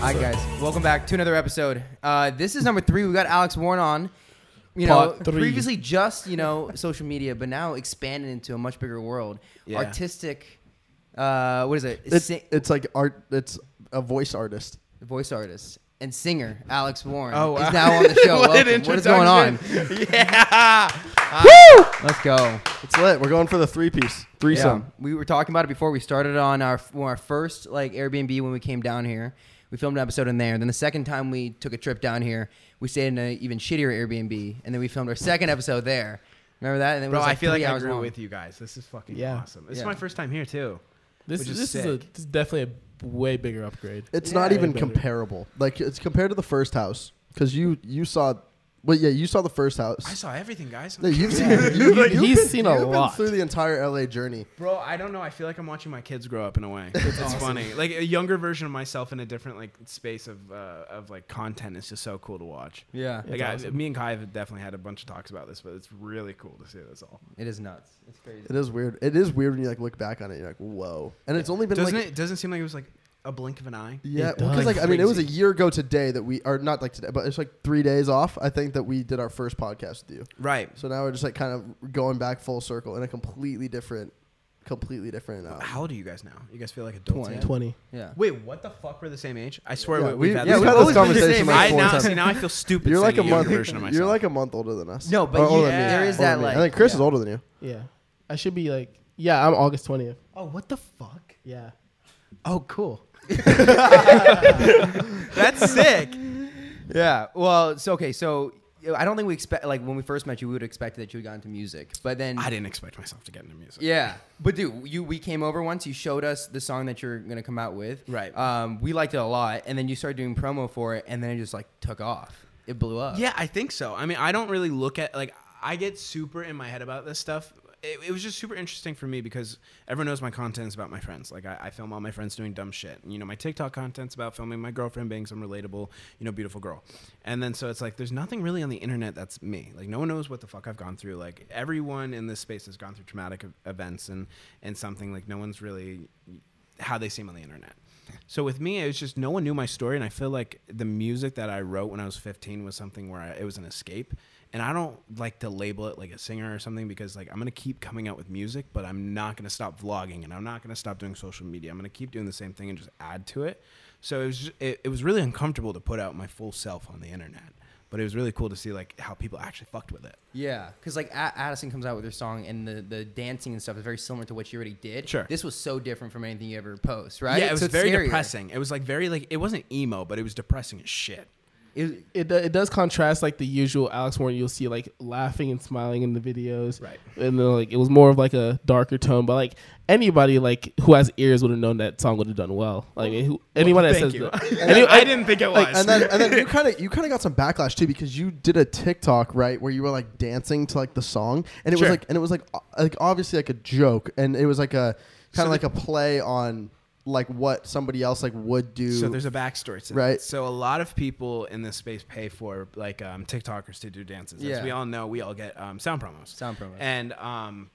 Hi guys, welcome back to another episode. Uh, this is number three. We got Alex Warren on. You know, Part three. previously just you know social media, but now expanded into a much bigger world. Yeah. Artistic. Uh, what is it? It's, Sing- it's like art. It's a voice artist. voice artist and singer Alex Warren Oh, is wow. now on the show. What an Welcome. What is going on? introduction. Yeah. Let's go. It's lit. We're going for the three piece threesome. We were talking about it before we started on our on our first like Airbnb when we came down here. We filmed an episode in there. And then the second time we took a trip down here, we stayed in an even shittier Airbnb, and then we filmed our second episode there. Remember that? And then it Bro, was, I feel like I hours grew long. with you guys. This is fucking Yeah. awesome. This Yeah. is my first time here too. This, Which is this is a this is definitely a way bigger upgrade. It's Yeah, not even comparable. Like it's compared to the first house because you you saw, well yeah you saw the first house. I saw everything, guys. No, you've seen. You, Like, you've he's been- seen a you've been lot. through the entire LA journey. Bro, I don't know. I feel like I'm watching my kids grow up in a way. It's funny. Like a younger version of myself in a different like space of uh, of like content is just so cool to watch. Yeah, It's Like I, awesome. me and Kai have definitely had a bunch of talks about this, but it's really cool to see this all. it is nuts. It's crazy. It is weird. It is weird when you like look back on it. You're like, whoa. And it's only been Doesn't like it doesn't seem like it was like a blink of an eye? Yeah, because does. like I mean, it was a year ago today that we are not like today, but it's like three days off. I think that we did our first podcast with you. Right. So now we're just like kind of going back full circle in a completely different, completely different. Um, How old are you guys now? You guys feel like adults? 20. Twenty. Yeah. Wait, what the fuck? We're the same age? I swear Yeah, we, we- we've had yeah, this we've had this conversation. conversation like I four now times. see now I feel stupid. You're like a month. version of myself. You're like a month older than us. No, but Or older you- than me. there is Older that, than like- I think Chris yeah. is older than you. Yeah, I should be like. Yeah, I'm August twentieth. oh, what the fuck? Yeah. Oh, cool. That's sick. Yeah. Well, so okay, so I don't think we expect like when we first met you, we would expect that you would got into music, but then I didn't expect myself to get into music. Yeah, but dude, you we came over once. You showed us the song that you're gonna come out with. Right. Um, we liked it a lot, and then you started doing promo for it, and then it just like took off. It blew up. Yeah, I think so. I mean, I don't really look at like I get super in my head about this stuff. It, it was just super interesting for me because everyone knows my content is about my friends. Like I, I film all my friends doing dumb shit. You know, my TikTok content's about filming my girlfriend being some relatable, you know, beautiful girl. And then so it's like there's nothing really on the internet that's me. Like no one knows what the fuck I've gone through. Like everyone in this space has gone through traumatic events and and something like no one's really how they seem on the internet. So with me, it was just no one knew my story, and I feel like the music that I wrote when I was 15 was something where I, it was an escape. And I don't like to label it like a singer or something because like I'm gonna keep coming out with music, but I'm not gonna stop vlogging and I'm not gonna stop doing social media. I'm gonna keep doing the same thing and just add to it. So it was just, it, it was really uncomfortable to put out my full self on the internet, but it was really cool to see like how people actually fucked with it. Yeah, because like A- Addison comes out with her song, and the the dancing and stuff is very similar to what you already did. Sure. This was so different from anything you ever post, right? Yeah, it was So very scarier. depressing. It was like very like it wasn't emo, but it was depressing as shit. It- It, it does contrast like the usual Alex Warren you'll see like laughing and smiling in the videos, Right. And then like it was more of like a darker tone, but like anybody like who has ears would have known that song would have done well. Like who, anyone that Thank says you. that, I, any- I didn't think it was. Like, and then and then you kind of you kind of got some backlash too because you did a TikTok right where you were like dancing to like the song and it Sure. was like and it was like like obviously like a joke and it was like a kind of the- like a play on like what somebody else like would do. So there's a backstory to Right. that. So a lot of people in this space pay for like um, TikTokers to do dances. Yeah. As we all know, we all get um, sound promos. Sound promos. And um,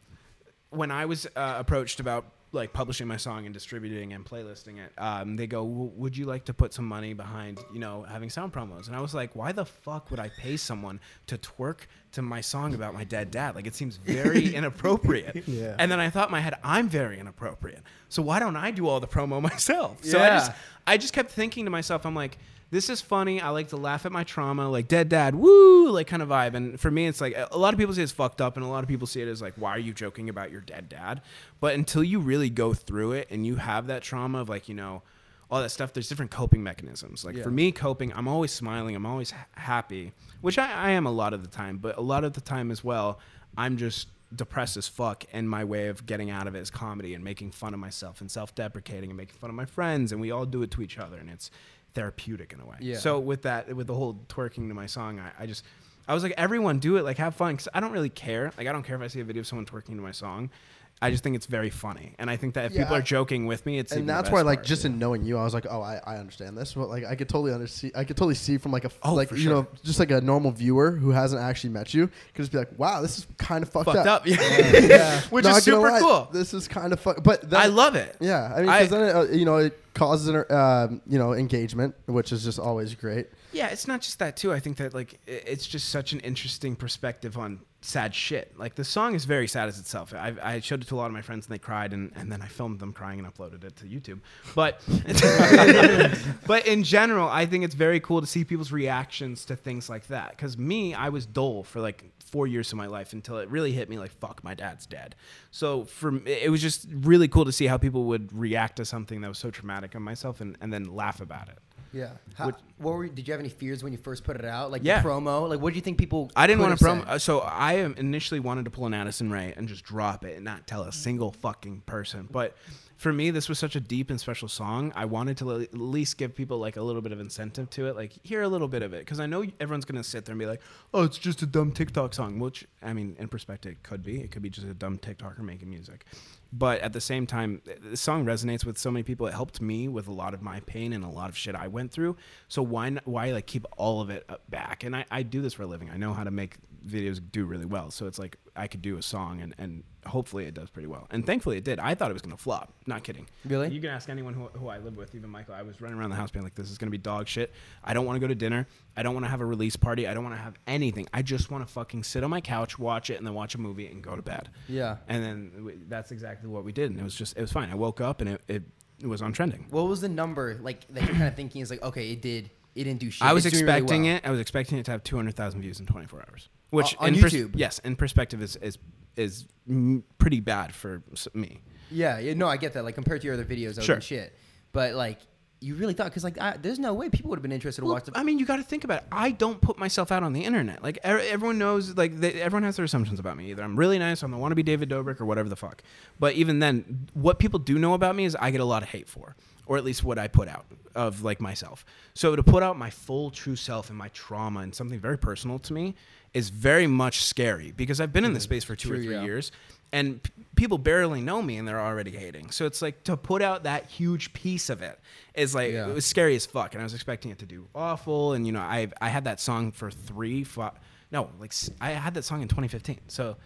when I was uh, approached about like publishing my song and distributing and playlisting it, um, they go, "W- "Would you like to put some money behind, you know, having sound promos?" And I was like, "Why the fuck would I pay someone to twerk to my song about my dead dad? Like, it seems very inappropriate." Yeah. And then I thought in my head, I'm very inappropriate. So why don't I do all the promo myself? So I just I just kept thinking to myself, I'm like, this is funny. I like to laugh at my trauma, like dead dad, woo, like kind of vibe. And for me, it's like a lot of people see it's fucked up, and a lot of people see it as like, why are you joking about your dead dad? But until you really go through it and you have that trauma of like, you know, all that stuff, there's different coping mechanisms. Like Yeah. for me, coping, I'm always smiling, I'm always ha- happy, which I, I am a lot of the time, but a lot of the time as well, I'm just depressed as fuck and my way of getting out of it is comedy and making fun of myself and self-deprecating and making fun of my friends and we all do it to each other and it's therapeutic in a way. Yeah. so with that with the whole twerking to my song I, I just i was like everyone do it like have fun. Because i don't really care. Like i don't care if i see a video of someone twerking to my song i just think it's very funny and i think that if Yeah, people are joking with me it's and that's why like part. just in knowing you i was like oh i, I understand this but like i could totally understand i could totally see from like a Oh, like you sure. know just like a normal viewer who hasn't actually met you could just be like wow this is kind of fucked, fucked up, up, yeah. which Not is super lie, cool this is kind of fuck but then, i love it yeah i mean because then it, uh, you know it causes um, you know engagement, which is just always great. Yeah, it's not just that too. I think that like it's just such an interesting perspective on sad shit. Like the song is very sad as itself. I, I showed it to a lot of my friends and they cried, and, and then I filmed them crying and uploaded it to YouTube. But but in general, I think it's very cool to see people's reactions to things like that. Because me, I was dull for like four years of my life until it really hit me like fuck, my dad's dead. So for it was just really cool to see how people would react to something that was so traumatic on myself and, and then laugh about it. Yeah. How, what were? Did you have any fears when you first put it out? Like Yeah. the promo? Like what do you think people? I didn't want to promo. said? So I initially wanted to pull an Addison Rae and just drop it and not tell a single fucking person. But for me, this was such a deep and special song. I wanted to at least give people like a little bit of incentive to it, like hear a little bit of it, because I know everyone's gonna sit there and be like, "Oh, it's just a dumb TikTok song," which I mean, in perspective, it could be. It could be just a dumb TikToker making music. But at the same time, the song resonates with so many people. It helped me with a lot of my pain and a lot of shit I went through. So why not, why like keep all of it uh, back? And I, I do this for a living. I know how to make videos do really well. So it's like I could do a song and, and hopefully it does pretty well. And thankfully it did. I thought it was gonna flop. Not kidding. Really? You can ask anyone who, who I live with, even Michael. I was running around the house being like, "This is gonna be dog shit. I don't want to go to dinner. I don't want to have a release party. I don't want to have anything. I just want to fucking sit on my couch, watch it, and then watch a movie and go to bed." Yeah. And then that's exactly what we did, and it was just it was fine. I woke up and it, it, it was on trending. What was the number like that you're kind of thinking is like okay, it did it didn't do shit. I was It's doing really expecting well. it. I was expecting it to have two hundred thousand views in twenty four hours, which on in pers- YouTube? yes, in perspective is is is pretty bad for me. Yeah, yeah, no, I get that. Like compared to your other videos, that Sure. was shit. But like, you really thought because like, I, there's no way people would have been interested to Well, watch the. I mean, you got to think about it. I don't put myself out on the internet. Like er- everyone knows, like they, everyone has their assumptions about me. Either I'm really nice, I'm the want to be David Dobrik, or whatever the fuck. But even then, what people do know about me is I get a lot of hate for, or at least what I put out of like myself. So to put out my full true self and my trauma and something very personal to me is very much scary because I've been in this space for two or three yeah. years. And people barely know me, and they're already hating. So it's like to put out that huge piece of it is like Yeah. it was scary as fuck, and I was expecting it to do awful. And you know, I I had that song for three, fi- no, like I had that song in 2015. So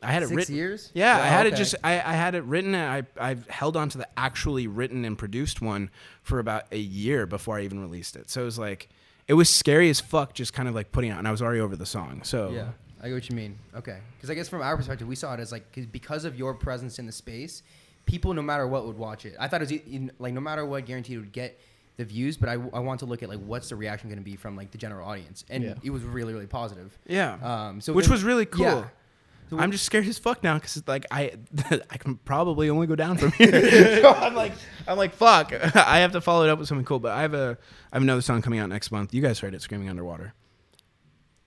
I had it Six written. years? Yeah, I had it just I, I had it written. And I I held on to the actually written and produced one for about a year before I even released it. So it was like it was scary as fuck, just kind of like putting out, and I was already over the song. So Yeah, I get what you mean. Okay, because I guess from our perspective, we saw it as like 'cause because of your presence in the space, people no matter what would watch it. I thought it was e- like no matter what, guaranteed it would get the views. But I, I want to look at like what's the reaction going to be from like the general audience, and Yeah. it was really really positive. yeah. Um, so which then- was really cool. Yeah. So I'm just scared as fuck now because it's like I I can probably only go down from here. so I'm like I'm like fuck. I have to follow it up with something cool. But I have a I have another song coming out next month. You guys heard it, "Screaming Underwater."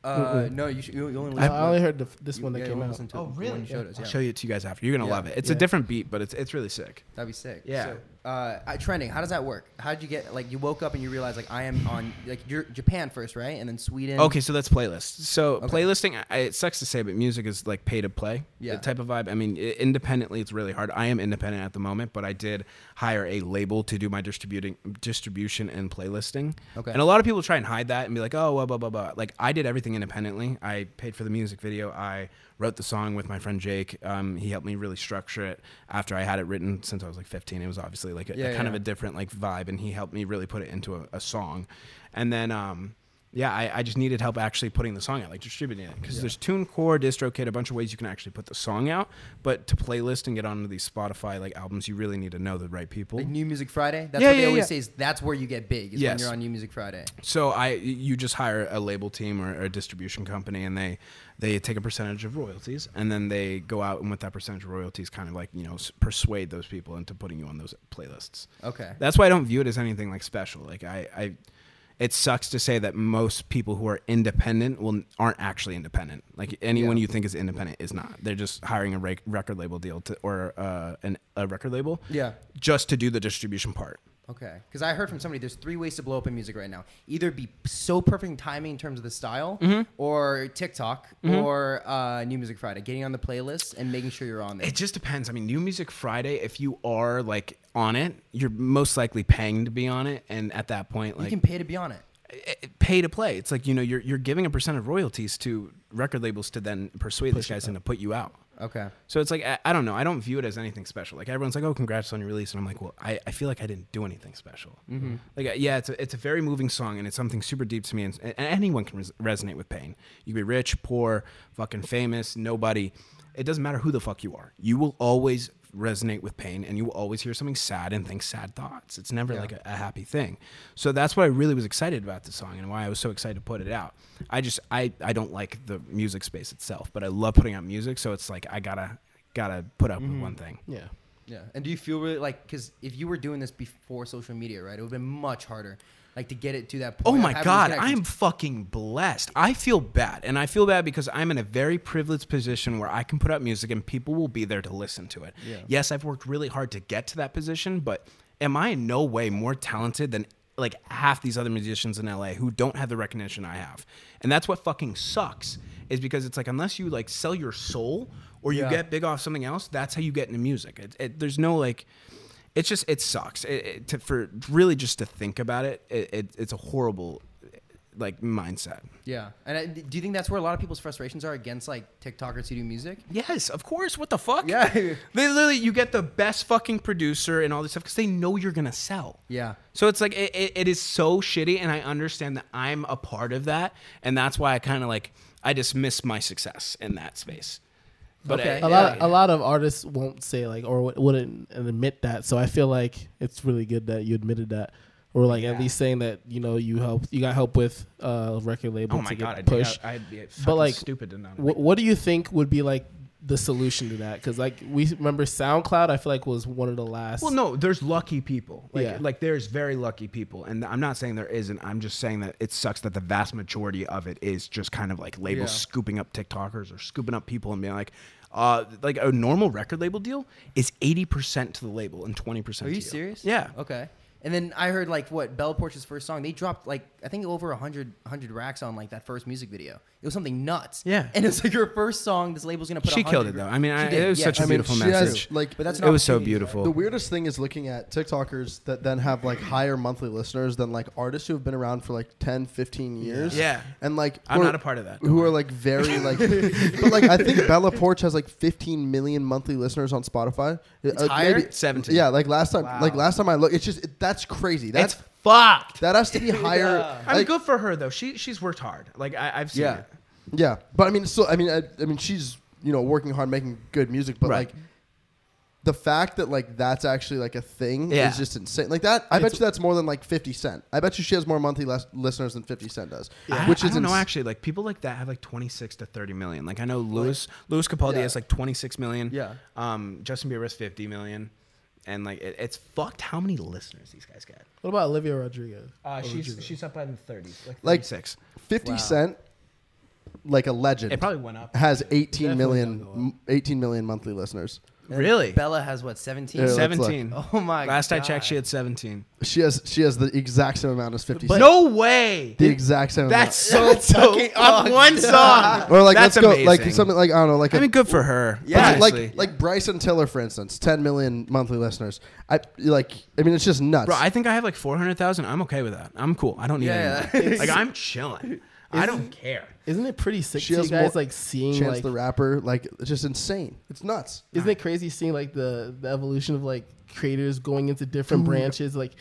Uh, no, you, should, you, you only I, listen I only heard the, this one that yeah, came out. listen to Oh, the one really? you showed us, I'll show you it to you guys after. You're gonna Yeah. love it. It's Yeah. a different beat, but it's it's really sick. That'd be sick. Yeah. So, uh, trending. How does that work? How did you get like you woke up and you realized like I am on like you're Japan first, right? And then Sweden. Okay, so that's playlists. So Okay. playlisting, I, it sucks to say, but music is like pay to play Yeah. type of vibe. I mean, i- independently, it's really hard. I am independent at the moment, but I did hire a label to do my distributing, distribution and playlisting. Okay. And a lot of people try and hide that and be like, oh, blah blah blah blah. Like I did everything independently. I paid for the music video. I wrote the song with my friend Jake. Um, he helped me really structure it after I had it written since I was like 15. It was obviously like a, a Yeah, kind of a different like vibe, and he helped me really put it into a, a song. And then um, yeah, I, I just needed help actually putting the song out, like distributing it, because there's TuneCore, DistroKid, a bunch of ways you can actually put the song out. But to playlist and get onto these Spotify like albums, you really need to know the right people. Like New Music Friday. That's Yeah, what they yeah, always yeah. say. Is that's where you get big. Is Yes. when you're on New Music Friday. So I, you just hire a label team or, or a distribution company, and they they take a percentage of royalties, and then they go out and with that percentage of royalties, kind of like you know persuade those people into putting you on those playlists. Okay. That's why I don't view it as anything like special. Like I, I it sucks to say that most people who are independent will aren't actually independent. Like anyone Yeah. you think is independent is not. They're just hiring a rec- record label deal to or uh, an, a record label Yeah. just to do the distribution part. Okay. Because I heard from somebody there's three ways to blow up in music right now. Either be so perfect in timing in terms of the style, Mm-hmm. or TikTok, or uh, New Music Friday. Getting on the playlist and making sure you're on there. It just depends. I mean, New Music Friday, if you are like on it, you're most likely paying to be on it, and at that point, like you can pay to be on it. eh, pay to play. It's like you know you're you're giving a percent of royalties to record labels to then persuade these guys into put you out. Okay. So it's like I, I don't know. I don't view it as anything special. Like everyone's like, "Oh, congrats on your release," and I'm like, "Well, I, I feel like I didn't do anything special." Mm-hmm. Like uh, yeah, it's a, it's a very moving song and it's something super deep to me and, and anyone can res- resonate with pain. You can be rich, poor, fucking famous, nobody. It doesn't matter who the fuck you are. You will always resonate with pain and you will always hear something sad and think sad thoughts. It's never like a, a happy thing. So that's why I really was excited about the song and why I was so excited to put it out. I just I I don't like the music space itself, but I love putting out music, so it's like I got to got to put up with mm-hmm. one thing. Yeah. Yeah. And do you feel really like because if you were doing this before social media, right, it would have been much harder, like to get it to that oh point. Oh my god. I'm fucking blessed. I feel bad, and I feel bad because I'm in a very privileged position where I can put out music and people will be there to listen to it. Yeah. Yes, I've worked really hard to get to that position, but am I in no way more talented than like half these other musicians in LA who don't have the recognition I have? And that's what fucking sucks. Is because it's like unless you like sell your soul or you Yeah. get big off something else, that's how you get into music. It, it, there's no like it's just it sucks it, it, to, for really just to think about it, it, it it's a horrible like mindset Yeah. And I, do you think that's where a lot of people's frustrations are against like TikTokers who do music? yes of course what the fuck Yeah. they literally you get the best fucking producer and all this stuff because they know you're gonna sell Yeah. so it's like it, it, it is so shitty and i understand that i'm a part of that and that's why i kind of like i dismiss my success in that space but Okay. I- A lot, Yeah. a lot of artists won't say like or wouldn't admit that. So I feel like it's really good that you admitted that, or like Yeah. at least saying that you know you help, you got help with uh record label oh to my get god I'd, pushed. be, I'd be But, like, stupid to not What, what do you think would be like the solution to that? Because like we remember SoundCloud, I feel like was one of the last. Well, no, there's lucky people. Like, Yeah. like there's very lucky people, and I'm not saying there isn't. I'm just saying that it sucks that the vast majority of it is just kind of like labels Yeah. scooping up TikTokers or scooping up people and being like, uh, like a normal record label deal is 80% to the label and 20%. Are to you serious? Yeah. Okay. And then I heard like what Bella Poarch's first song. They dropped like I think over 100, 100 racks on like that first music video. It was something nuts. Yeah. And it's like your first song. This label's gonna put. She killed it though. I mean, I, it was yeah. such a I mean, beautiful she has, message. like, But that's it was so beautiful. The weirdest thing is looking at TikTokers that then have like higher monthly listeners than like artists who have been around for like 10, 15 years. Yeah. And like I'm are, not a part of that. Who are like very like but like I think Bella Poarch has like 15 million monthly listeners on Spotify. It's Uh, higher? maybe- 17. Yeah, like last time like last time I looked it's just it, that's crazy. That's It's fucked. that has to be higher. Yeah. I mean, like- good for her though. She she's worked hard. Like I, I've seen Yeah. it. Yeah, but I mean, so I mean, I, I mean, she's you know working hard, making good music, but Right. like the fact that like that's actually like a thing Yeah. is just insane. Like that, I bet you that's more than like Fifty Cent. I bet you she has more monthly les- listeners than Fifty Cent does, I, which I is don't know actually. Like people like that have like 26 to 30 million. Like I know Lewis Lewis Capaldi yeah. has like 26 million. Yeah. Um, Justin Bieber has 50 million, and like it, it's fucked how many listeners these guys get. what about Olivia Rodrigo? Uh, she's Rodrigo? she's up in the 30s, like Like- 36. Fifty Wow. Cent, like a legend, It probably went up. has 18 Definitely million, gonna go up. m- 18 million monthly listeners. And Really? Bella has what 17. Yeah, let's look. 17. Oh my. Last I checked, she had 17. She has she has the exact same amount as Fifty But- Cent. no way. the exact same. That's amount. so dope. Off one song. Or like That's let's go like amazing. something like I don't know like I a mean, good for her. Yeah. Like- honestly. like like Bryson Tiller, for instance, 10 million monthly listeners. I like. I mean, it's just nuts. Bro, I think I have like 400,000. I'm okay with that. I'm cool. I don't need Yeah, any more. yeah. Like I'm chilling. I don't care. Isn't it pretty sick She to you has guys more- like seeing Chance like the Rapper, like it's just insane. It's nuts. Isn't it crazy seeing like the, the evolution of like creators going into different branches, like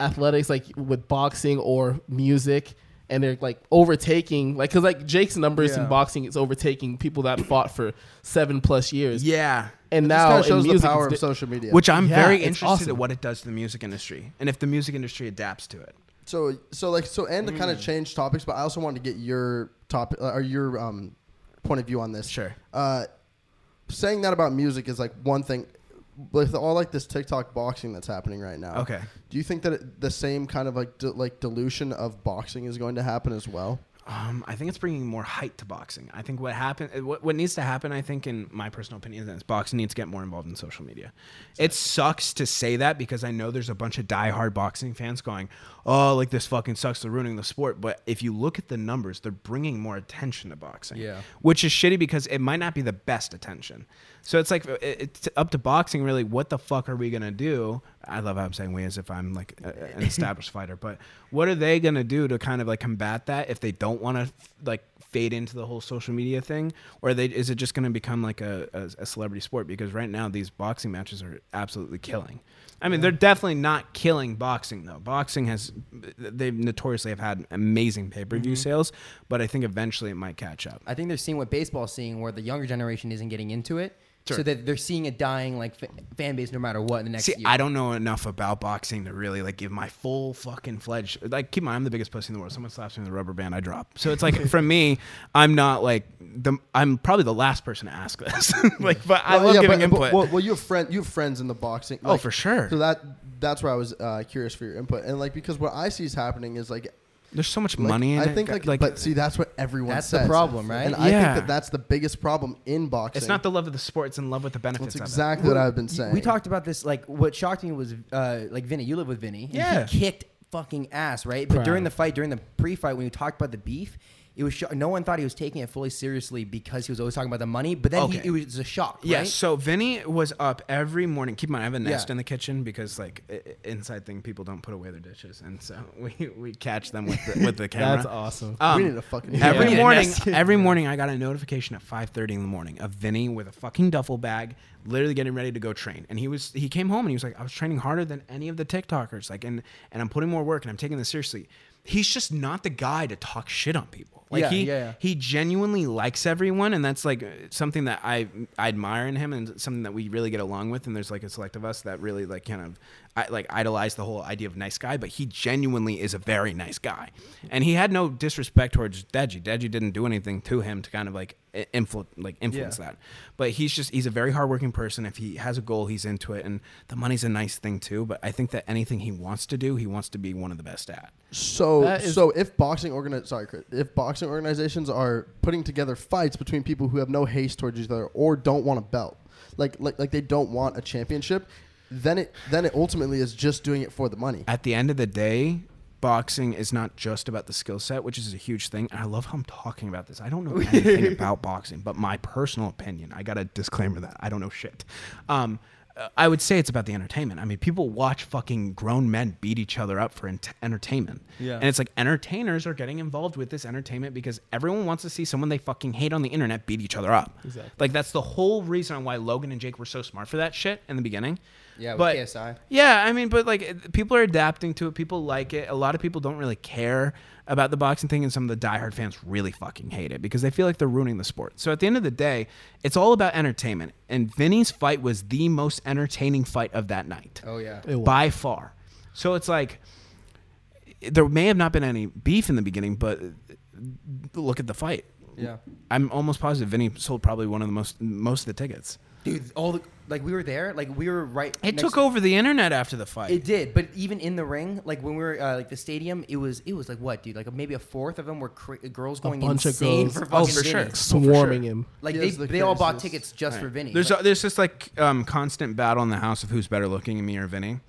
athletics, like with boxing or music, and they're like overtaking, like because like Jake's numbers Yeah. in boxing is overtaking people that fought for seven plus years, Yeah. and It just now kinda in shows the music, power it's of di- social media. Which I'm Yeah, very it's interested in awesome. what it does to the music industry and if the music industry adapts to it. so so like so and to kind Mm. of change topics, but I also wanted to get your topic uh, or your um point of view on this. Sure. Uh, saying that about music is like one thing. With all like this TikTok boxing that's happening right now. Okay. Do you think that it, the same kind of like di- like dilution of boxing is going to happen as well? Um, I think it's bringing more height to boxing. I think what happened, what, what needs to happen, I think, in my personal opinion, is boxing needs to get more involved in social media. It sucks to say that because I know there's a bunch of diehard boxing fans going, "Oh, like this fucking sucks. They're ruining the sport." But if you look at the numbers, they're bringing more attention to boxing. Yeah. which is shitty because it might not be the best attention. So it's like it's up to boxing really. What the fuck are we gonna do? I love how I'm saying we as if I'm like a, an established fighter. But what are they gonna do to kind of like combat that if they don't want to like fade into the whole social media thing, or they is it just gonna become like a, a, a celebrity sport? Because right now these boxing matches are absolutely killing. I mean, they're definitely not killing boxing though. Boxing has they notoriously have had amazing pay per view mm-hmm. sales, but I think eventually it might catch up. I think they're seeing what baseball's seeing, where the younger generation isn't getting into it. Sure. So that they're seeing a dying like fa- fan base no matter what in the next See, year. I don't know enough about boxing to really like give my full fucking fledged. Like, keep in mind, I'm the biggest pussy in the world. Someone slaps me with a rubber band, I drop. So it's like for me, I'm not like the. I'm probably the last person to ask this. like, but I love yeah, giving but- but- input. well, well, you have friend, you have friends in the boxing. oh, for sure. So that that's where I was uh, curious for your input, and like because what I see is happening is like There's so much Like, money in I it. I think like, like, but see that's what everyone That's the problem, right? And I Yeah. think that that's the biggest problem in boxing. it's not the love of the sport; it's in love with the benefits. That's of it. exactly what I've been saying. We talked about this. Like, what shocked me was uh, like Vinnie. You live with Vinnie. and Yeah. he kicked fucking ass, right? But Proud. during the fight, during the pre-fight, when you talked about the beef, it was sho- no one thought he was taking it fully seriously because he was always talking about the money. But then Okay. he, it was a shock. Yeah, so Vinnie was up every morning. Keep in mind, I have a nest Yeah. in the kitchen because, like, i- i- inside thing, people don't put away their dishes, and so we, we catch them with the, with the camera. That's awesome. Um, we need a fucking every Yeah. morning, every morning, I got a notification at 5:30 in the morning of Vinnie with a fucking duffel bag, literally getting ready to go train. And he was he came home and he was like, I was training harder than any of the TikTokers, like, and and I'm putting more work and I'm taking this seriously. He's just not the guy to talk shit on people. Like Yeah, he yeah, he genuinely likes everyone, and that's like something that I, I admire in him, and something that we really get along with. And there's like a select of us that really like kind of I, like idolize the whole idea of nice guy, but he genuinely is a very nice guy, and he had no disrespect towards Deji. Deji didn't do anything to him to kind of like influ- like influence Yeah. that, but he's just he's a very hardworking person. If he has a goal, he's into it, and the money's a nice thing too. But I think that anything he wants to do, he wants to be one of the best at. So That is- so if boxing organi- sorry Chris, if boxing organizations are putting together fights between people who have no haste towards each other or don't want a belt, like like like they don't want a championship, then it then it ultimately is just doing it for the money. at the end of the day, boxing is not just about the skill set, which is a huge thing. And I love how I'm talking about this. I don't know anything about boxing, but my personal opinion, I got to disclaimer that I don't know shit. Um, I would say it's about the entertainment. I mean, people watch fucking grown men beat each other up for ent- entertainment. Yeah. And it's like entertainers are getting involved with this entertainment because everyone wants to see someone they fucking hate on the internet beat each other up. Exactly. Like that's the whole reason why Logan and Jake were so smart for that shit in the beginning. Yeah, with but KSI. yeah, I mean, but like people are adapting to it. People like it. A lot of people don't really care about the boxing thing, and some of the diehard fans really fucking hate it because they feel like they're ruining the sport. So at the end of the day, it's all about entertainment. And Vinnie's fight was the most entertaining fight of that night Oh yeah. It was. by far. So it's like there may have not been any beef in the beginning, but look at the fight. Yeah. I'm almost positive Vinnie sold probably one of the most most of the tickets. Dude, all the like we were there, like we were right. It next- took over the internet after the fight. It did, but even in the ring, like when we were uh, like the stadium, it was it was like what, dude? Like maybe a fourth of them were cra- girls going bunch of insane girls. for Oh, fucking for sure. Vinnie. Swarming him. Like they, the they all bought tickets just for Vinnie. There's Like, there's just like um, constant battle in the house of who's better looking, me or Vinnie,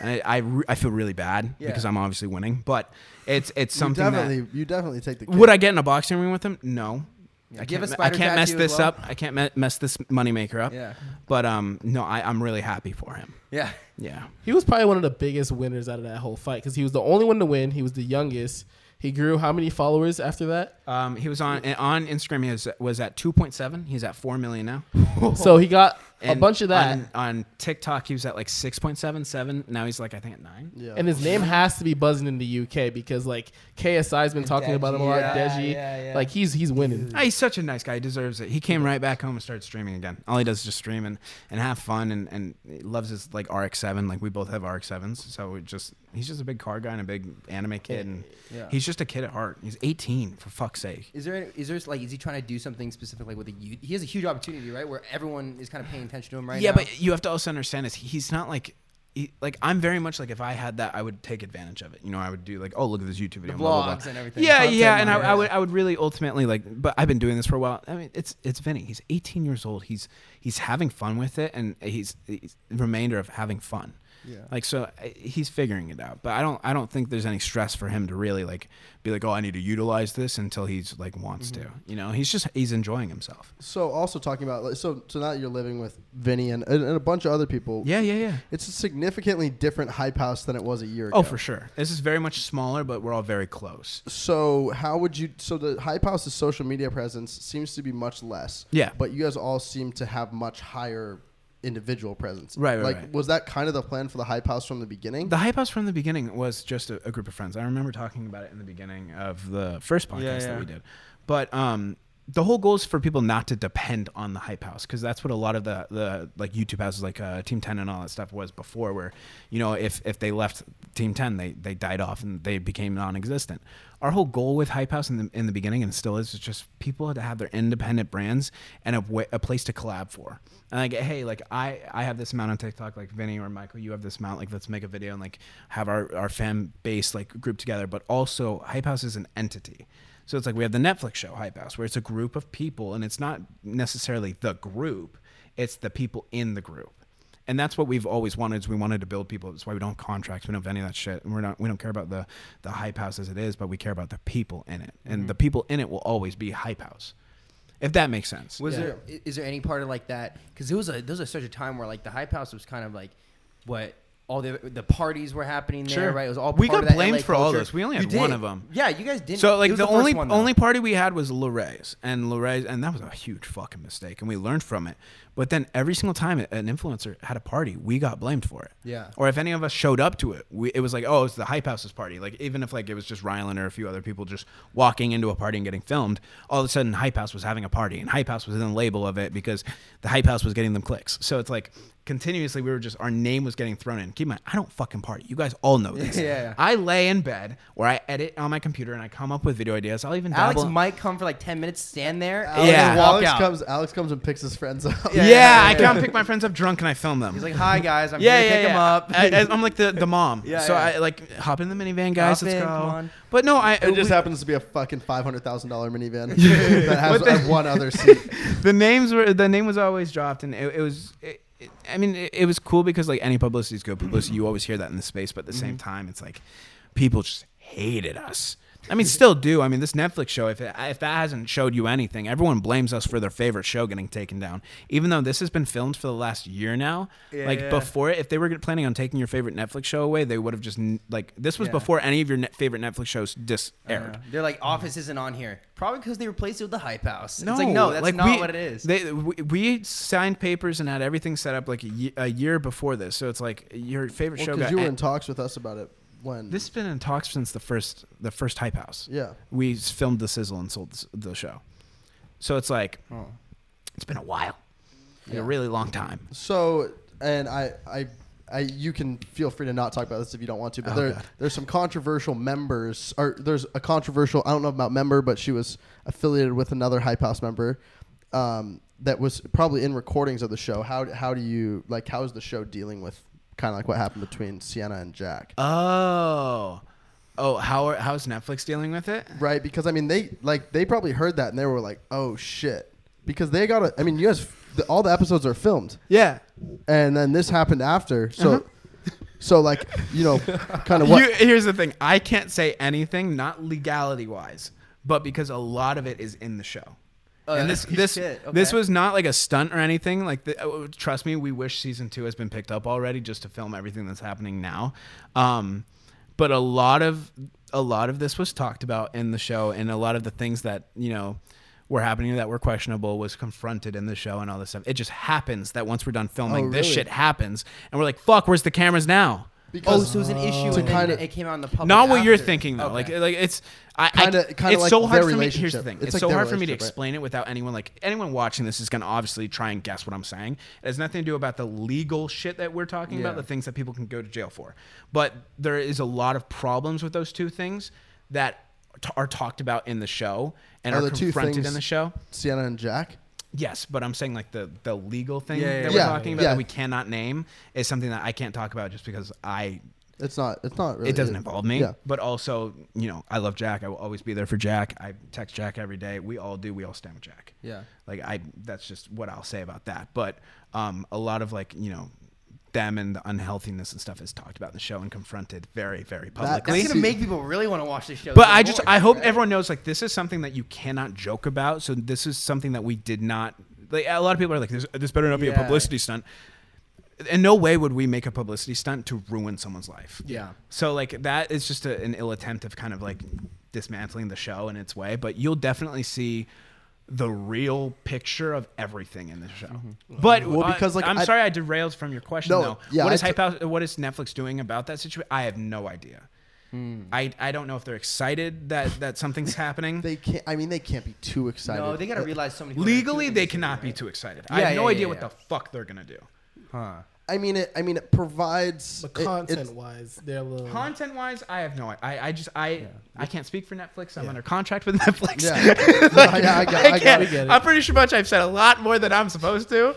and I I, re- I feel really bad Yeah. because I'm obviously winning, but it's it's You something definitely that you definitely take the would I get in a boxing ring with him? No. Yeah, I give can't, a me- I can't mess this well. up. I can't me- mess this moneymaker up. yeah, But um, no, I, I'm really happy for him. yeah. Yeah. He was probably one of the biggest winners out of that whole fight because he was the only one to win. He was the youngest. He grew how many followers after that? Um, he was on on Instagram. He was, was at 2.7. He's at 4 million now. so he got a bunch of that. On, on TikTok, he was at like 6.77. Now he's like I think at nine. Yeah. and his name has to be buzzing in the UK because like KSI's been talking about him a lot. Yeah, Deji, yeah, yeah. like he's he's winning. Ah, he's such a nice guy. He deserves it. He came right back home and started streaming again. All he does is just stream and, and have fun and, and he loves his like RX-7. Like we both have RX-7s, so it just he's just a big car guy and a big anime kid, and Yeah. he's just a kid at heart. He's 18 for fuck's sake. Is there is there like is he trying to do something specific like with the youth? He has a huge opportunity, right? Where everyone is kind of paying attention to him right yeah, now. but you have to also understand is he's not like. He, like I'm very much like if I had that I would take advantage of it. You know, I would do like, oh look at this YouTube video, the blah, blah, blah. vlogs and everything. Yeah, Content yeah, and I. I would I would really ultimately like, but I've been doing this for a while. I mean, it's it's Vinnie. He's 18 years old. He's he's having fun with it, and he's, he's the remainder of having fun. Yeah. Like so, he's figuring it out. But I don't. I don't think there's any stress for him to really like be like, oh, I need to utilize this until he's like wants to. Mm-hmm. You know, he's just he's enjoying himself. So also talking about so so now you're living with Vinnie and, and, and a bunch of other people. Yeah, yeah, yeah. It's a significantly different hype house than it was a year oh, ago. Oh, for sure. This is very much smaller, but we're all very close. So how would you? So the hype house's social media presence seems to be much less. Yeah. But you guys all seem to have much higher individual presence. Right, right, Like, right. was that kind of the plan for the hype house from the beginning? The hype house from the beginning was just a, a group of friends. I remember talking about it in the beginning of the first podcast Yeah, that we did. But um, the whole goal is for people not to depend on the hype house because that's what a lot of the, the like YouTube houses like uh, Team 10 and all that stuff was before where, you know, if, if they left Team 10, they, they died off and they became non-existent. Our whole goal with Hype House in the, in the beginning and still is, is just people to have their independent brands and a, place to collab for. And like, hey, like I, I have this amount on TikTok, like Vinnie or Michael, you have this amount, like let's make a video and like have our, our fan base like group together. But also Hype House is an entity. So it's like we have the Netflix show Hype House, where it's a group of people, and it's not necessarily the group; it's the people in the group, and that's what we've always wanted. Is we wanted to build people. That's why we don't have contracts. We don't have any of that shit, and we're not. We don't care about the the Hype House as it is, but we care about the people in it, and mm-hmm. the people in it will always be Hype House, if that makes sense. Was Yeah. there is there any part of like that? Because it was a there was a, such a time where like the hype house was kind of like what all the the parties were happening there, Sure. right? It was all We part got of that blamed LA for all this. We only had one of them. Yeah, you guys didn't. So like was the, only one, only party we had was Larray's and Larray's and that was a huge fucking mistake and we learned from it. But then every single time an influencer had a party, we got blamed for it. Yeah. Or if any of us showed up to it, we, it was like, oh, it's the hype house's party. Like even if like it was just Rylan or a few other people just walking into a party and getting filmed, all of a sudden hype house was having a party and hype house was in the label of it because the hype house was getting them clicks. So it's like continuously we were just our name was getting thrown in. Keep in mind, I don't fucking party. You guys all know this. Yeah, yeah. I lay in bed or I edit on my computer and I come up with video ideas. I'll even Alex dabble. might come for like ten minutes, stand there, Alex, Yeah. and walk Alex out. comes. Alex comes and picks his friends up. yeah, Yeah, yeah, I come pick my friends up drunk and I film them. He's like, "Hi guys, I'm yeah, here to yeah, pick yeah. him up." I, am like the, the mom. Yeah, so yeah. I like hop in the minivan, guys. Hop let's in, go. come on. But no, I It just happens to be a fucking five hundred thousand dollar minivan that has the- one other seat. the names were the name was always dropped, and it, it was. It, it, I mean, it, it was cool because like any publicity is good publicity. You always hear that in the space, but at the same mm-hmm. time, it's like people just hated us. I mean, still do. I mean, this Netflix show, if it, if that hasn't showed you anything, everyone blames us for their favorite show getting taken down. Even though this has been filmed for the last year now, Yeah, like yeah. before it, if they were planning on taking your favorite Netflix show away, they would have just like this was Yeah. before any of your net favorite Netflix shows dis aired. Uh, they're like, Office isn't on here. Probably because they replaced it with the Hype House. it's like, no, that's like, not we- what it is. They, we, we signed papers and had everything set up like a, year before this. So it's like your favorite show Because you were en- in talks with us about it when This has been in talks since the first the first Hype House. Yeah. We filmed the sizzle and sold the show. So it's like Oh. it's been a while, Yeah. a really long time. So, and I, I, I, you can feel free to not talk about this if you don't want to. But Oh, there, God. there's some controversial members, or there's a controversial. I don't know about member, but she was affiliated with another Hype House member. Um, that was probably in recordings of the show. How how do you like? How is the show dealing with kind of like what happened between Sienna and Jack? Oh, oh, how are, how's Netflix dealing with it? Right, because I mean they like they probably heard that and they were like, "Oh shit," because they got to I mean, you guys, the, all the episodes are filmed, Yeah, and then this happened after. So, uh-huh. so like you know, kind of what? You, here's the thing: I can't say anything, not legality wise, but because a lot of it is in the show. Oh, and this this shit, this was not like a stunt or anything. Like, the, uh, trust me, we wish season two has been picked up already just to film everything that's happening now. Um, but a lot of a lot of this was talked about in the show, and a lot of the things that you know were happening that were questionable was confronted in the show and all this stuff. It just happens that once we're done filming, Oh, this shit happens, and we're like, "Fuck, where's the cameras now?" Oh, so it was an issue, To and then kinda- it came out in the public. Not what you're thinking though. Okay. Like like it's I, Kinda- I kinda it's like so hard for me. Here's the thing. It's It's, like so hard for me to relationship, right? explain it without anyone like anyone watching this is gonna obviously try and guess what I'm saying. It has nothing to do about the legal shit that we're talking Yeah. about, the things that people can go to jail for. But there is a lot of problems with those two things that t- are talked about in the show and Are are, the two confronted things- in the show. Sienna and Jack. Yes, but I'm saying like the the legal thing Yeah, yeah, that yeah. we're talking about Yeah. that we cannot name is something that I can't talk about just because I It's not. It's not really. it doesn't involve me. Yeah. But also, you know, I love Jack. I will always be there for Jack. I text Jack every day. We all do. We all stand with Jack. Yeah. Like I, that's just what I'll say about that. But um, a lot of like, you know, them and the unhealthiness and stuff is talked about in the show and confronted very, very publicly. That's gonna make people really want to watch this show. but I just I hope everyone knows like this is something that you cannot joke about. So this is something that we did not like. A lot of people are like, this, this better not be a Yeah. publicity stunt. In no way would we make a publicity stunt to ruin someone's life. Yeah. So like that is just a, an ill attempt of kind of like dismantling the show in its way, but you'll definitely see the real picture of everything in the show. But Well, because, like, I'm I- sorry I derailed from your question No, though. yeah, what I is t- hype out, what is Netflix doing about that situation? I have no idea. I, I don't know if they're excited that, that something's happening. They can't. I mean, they can't be too excited. No, they gotta Uh, realize so many. Legally, they interested, cannot be too excited. Yeah, I have yeah, no yeah, idea yeah, what yeah. the fuck they're gonna do. Huh. I mean, it. I mean, it provides. But content it's- wise, they're a little. Content wise, I have no. I I just I I can't speak for Netflix. I'm under contract with Netflix. Yeah. No, yeah, I got- I got can't- it. get it. I'm pretty sure much I've said a lot more than I'm supposed to.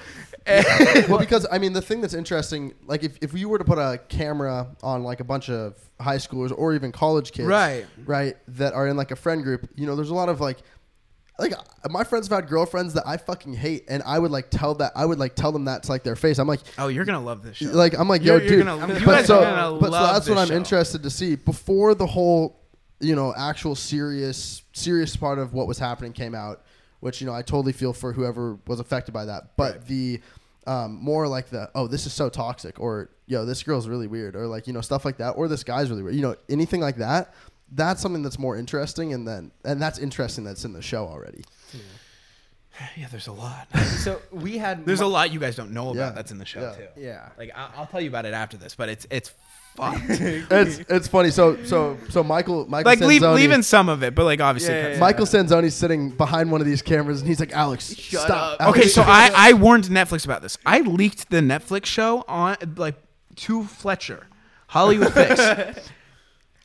well, because I mean, the thing that's interesting, like if, if you were to put a camera on like a bunch of high schoolers or even college kids, Right. right, that are in like a friend group, you know, there's a lot of like, like uh, my friends have had girlfriends that I fucking hate, and I would like tell that I would like tell them that to like their face. I'm like, oh, you're gonna love this show. like I'm like, You're- yo, you're dude. gonna- you but guys so, are gonna but so love that's what I'm show. interested to see before the whole, you know, actual serious serious part of what was happening came out, which you know I totally feel for whoever was affected by that. But the um, more like the oh this is so toxic or yo this girl's really weird or like you know stuff like that or this guy's really weird you know anything like that that's something that's more interesting and then and that's interesting that's in the show already yeah, there's a lot. So we had. There's Mi- a lot you guys don't know about Yeah. that's in the show Yeah. too. Yeah. Like I- I'll tell you about it after this, but it's it's fucked. it's it's funny so so so Michael Michael like leave, Sanzone- leaving some of it, but like obviously. Yeah, cut- yeah, Michael Sanzone's sitting behind one of these cameras and he's like Alex Shut stop up. Alex, Okay, so I. I warned Netflix about this. I leaked the Netflix show on like to Fletcher, Hollywood Fix.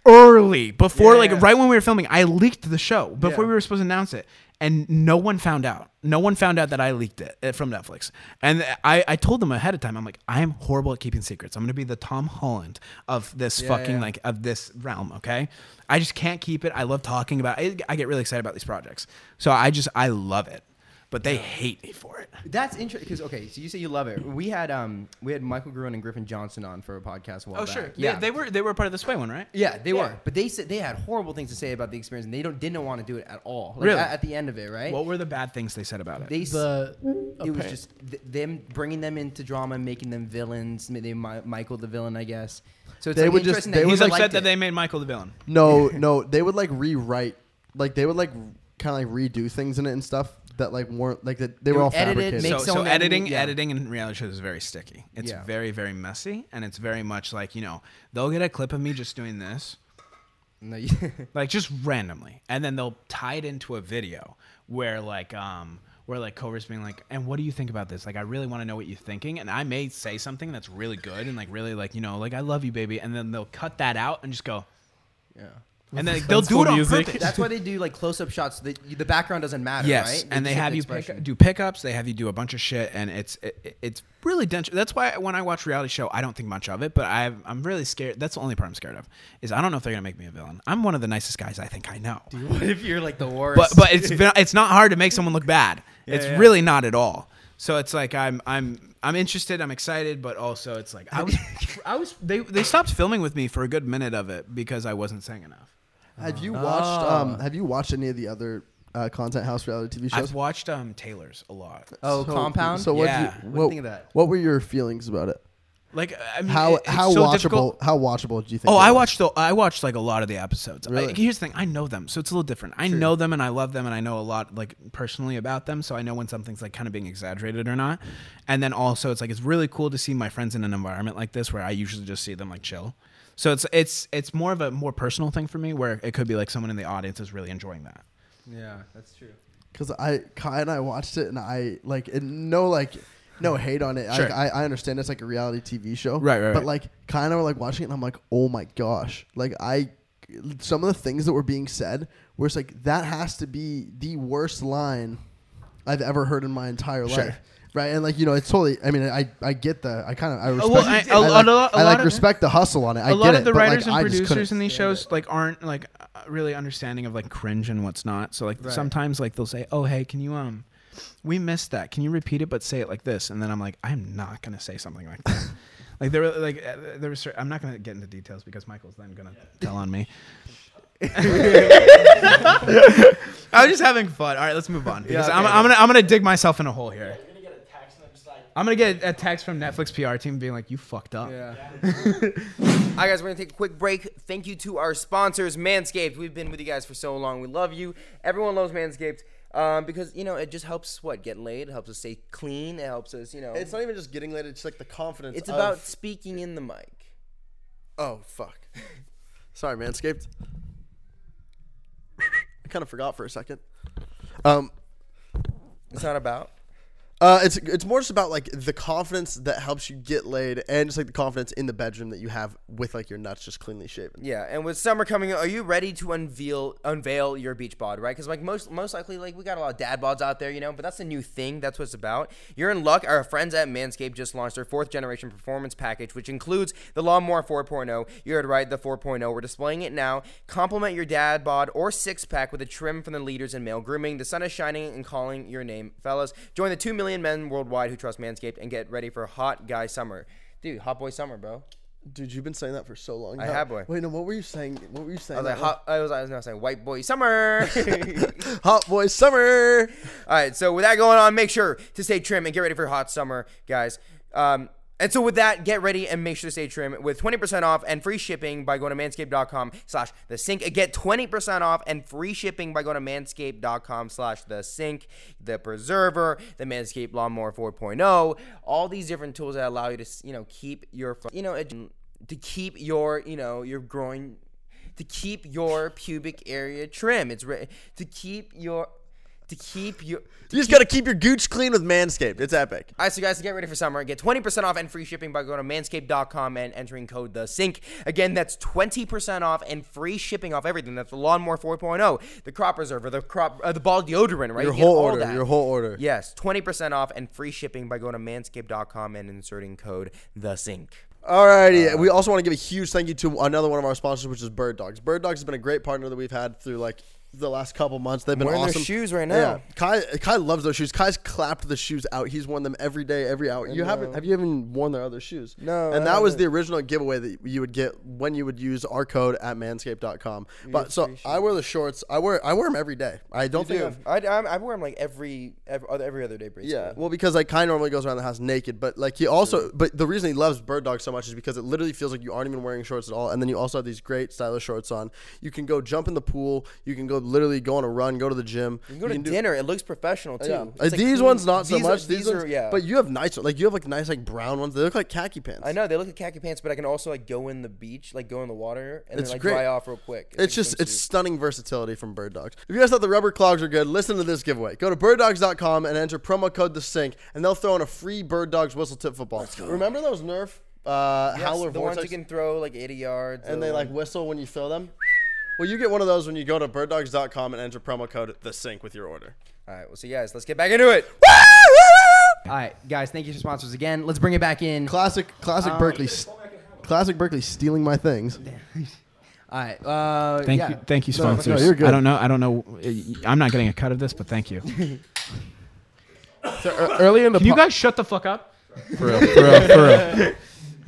Early before, Yeah, like yeah. right when we were filming, I leaked the show before Yeah. we were supposed to announce it, and no one found out. No one found out that I leaked it uh, from Netflix. And I, I told them ahead of time. I'm like, I am horrible at keeping secrets. I'm gonna be the Tom Holland of this fucking like of this realm. Okay, I just can't keep it. I love talking about. It. I get really excited about these projects, so I just I love it. But they hate me for it. That's interesting because okay, so you say you love it. We had um we had Michael Gruen and Griffin Johnson on for a podcast. A while back. Oh, sure. Yeah, they, were they were part of the Sway one, right? Yeah, they Yeah. were, but they said they had horrible things to say about the experience, and they don't didn't want to do it at all. Like, Really? at, at the end of it, right? What were the bad things they said about it? they s- The it was apparent- just th- them bringing them into drama, and making them villains. ma- They Mi- Michael the villain, I guess. So it's They like would just- interesting they that would He's he upset liked that it. they made Michael the villain. no no they would like rewrite like they would like kind of like redo things in it and stuff that like weren't like that they, They were would all edit it, fabricated make So, so someone editing, yeah. editing in reality shows is very sticky. It's Yeah. very, very messy, and it's very much like you know they'll get a clip of me just doing this, like just randomly, and then they'll tie it into a video where like um where like Kouvr's being like, and what do you think about this? Like, I really want to know what you're thinking, and I may say something that's really good and like really like you know like I love you, baby, and then they'll cut that out and just go, yeah. And then they'll do it on music. purpose. That's why they do like close up shots. The, the background doesn't matter, Yes, right? and they just have the you pick, do pickups. They have you do a bunch of shit, and it's it, it's really dense. That's why when I watch reality show, I don't think much of it. But I I'm really scared. That's the only part I'm scared of is I don't know if they're gonna make me a villain. I'm one of the nicest guys I think I know. What if you're like the worst? But but it's ve- it's not hard to make someone look bad. Yeah, it's yeah. really not at all. So it's like I'm I'm I'm interested. I'm excited, but also it's like I was I was they they stopped filming with me for a good minute of it because I wasn't saying enough. Have you watched Oh. um have you watched any of the other uh, content house reality tv shows I've watched um Taylor's a lot. oh, So- compound. so what Yeah. you, What do you what, think of that? what were your feelings about it Like I mean, how it- it's how so watchable difficult. how watchable do you think Oh, it I was? watched the I watched like a lot of the episodes. I- Really? here's the thing: I know them, so it's a little different. I know them and I love them, and I know a lot like personally about them, so I know when something's like kind of being exaggerated or not. And then also, it's like it's really cool to see my friends in an environment like this where I usually just see them like chill. So it's it's it's more of a more personal thing for me, where it could be like someone in the audience is really enjoying that. Yeah, that's true. because I Kai and I watched it and I like it, no like no hate on it. Sure. I, I I understand it's like a reality TV show, Right, right, But right. like Kai and I were like watching it and I'm like, oh my gosh, like I some of the things that were being said where it's like that has to be the worst line I've ever heard in my entire Sure. life. Right, and like you know, it's totally. I mean, I I get the. I kind of I respect. well, I- I, a- a like, lot- a I like of- respect the hustle on it. I a lot it, of the but, like, writers I and just producers in these stand shows like aren't like uh, really understanding of like cringe and what's not. So like Right. sometimes like they'll say, "Oh, hey, can you um, we missed that. Can you repeat it but say it like this?" And then I'm like, I'm not gonna say something like that. Like there were like uh, there was. cer- I'm not gonna get into details because Michael's then gonna tell on me. I was just having fun. All right, let's move on. Because okay, I'm. I'm gonna I'm gonna dig myself in a hole here. I'm gonna get a text from Netflix PR team being like, "You fucked up." Yeah. All right, guys, we're going to take a quick break. Thank you to our sponsors, Manscaped. We've been with you guys for so long. We love you. Everyone loves Manscaped um, because, you know, it just helps, what, get laid? It helps us stay clean. It helps us, you know. It's not even just getting laid. It's like the confidence. it's of- about speaking in the mic. Oh fuck. Sorry, Manscaped. I kind of forgot for a second. Um, It's not about. Uh, it's it's more just about like the confidence that helps you get laid, and just like the confidence in the bedroom that you have with like your nuts just cleanly shaven. Yeah, and with summer coming, are you ready to unveil unveil your beach bod, right? Because like most most likely, like we got a lot of dad bods out there, you know. But that's a new thing. That's what it's about. You're in luck. Our friends at Manscaped just launched their fourth generation performance package, which includes the Lawnmower 4.0. You heard right, the 4.0. We're displaying it now. Complement your dad bod or six pack with a trim from the leaders in male grooming. The sun is shining and calling your name, fellas. Join the two million men worldwide who trust Manscaped and get ready for hot guy summer. Dude, hot boy summer, bro. Dude, you've been saying that for so long. I now. have, boy. Wait, no. What were you saying? What were you saying? I was like, hot, I was, I was not saying white boy summer. hot boy summer. All right, so with that going on, make sure to stay trim and get ready for hot summer, guys. Um, and so with that, get ready and make sure to stay trim with 20% off and free shipping by going to manscaped.com slash the sink. Get 20% off and free shipping by going to manscaped.com slash the sink, the preserver, the Manscaped Lawnmower 4.0, all these different tools that allow you to, you know, keep your, you know, to keep your, you know, your groin, to keep your pubic area trim. It's re- to keep your, to keep your, You just gotta keep your gooch clean with Manscaped. It's epic. all right, so guys, to get ready for summer, get 20% off and free shipping by going to manscaped.com and entering code the sink. Again, that's 20% off and free shipping off everything. That's the lawnmower 4.0, the crop preserver, the crop, uh, the ball deodorant, right? Your You whole all order. that. Your whole order. Yes, 20% off and free shipping by going to manscaped.com and inserting code the sink. Alrighty, we also want to give a huge thank you to another one of our sponsors, which is Bird Dogs. Bird Dogs has been a great partner that we've had through like the last couple months. They've been Wearing their shoes right Yeah, now. Kai Kai loves those shoes. Kai's clapped the shoes out. He's worn them every day, every hour. You haven't? Have you even worn their other shoes? No, And that was the original giveaway that you would get when you would use our code at manscaped.com. But so I wear the shorts. I wear I wear them every day. I don't think I've I, I, I wear them like every, every, other- every other day, basically. yeah, well, because like Kai normally goes around the house naked, but like he also, but the reason he loves Bird Dog so much is because it literally feels like you aren't even wearing shorts at all, and then you also have these great stylish shorts on. You can go jump in the pool, you can go literally go on a run, go to the gym. You can go to dinner. It looks professional, too. Yeah. Uh, like, these ones not so these are- much. these are, ones, yeah. But you have nice, like you have like nice like brown ones. They look like khaki pants. I know they look like khaki pants, but I can also like go in the beach, like go in the water, and It's then like great. dry off real quick. It's a just it's stunning versatility from Bird Dogs. If you guys thought the rubber clogs are good, listen to this giveaway. Go to birddogs.com and enter promo code the sink, and they'll throw in a free Bird Dogs whistle tip football. Remember those Nerf uh, Yes, Howler the ones you can throw like 80 yards, and they like whistle when you throw them. Well, you get one of those when you go to birddogs.com and enter promo code the sink with your order. All right, we'll see, you guys. Let's get back into it. All right, guys. Thank you for sponsors again. Let's bring it back in. Classic, classic Berkeley, classic Berkeley stealing my things. All right. Uh, Thank yeah. you, thank you, No, no, sponsors. you're good. I don't know. I don't know. I'm not getting a cut of this, but thank you. So, ear- earlier in the Can you po- guys shut the fuck up? For real, for real, for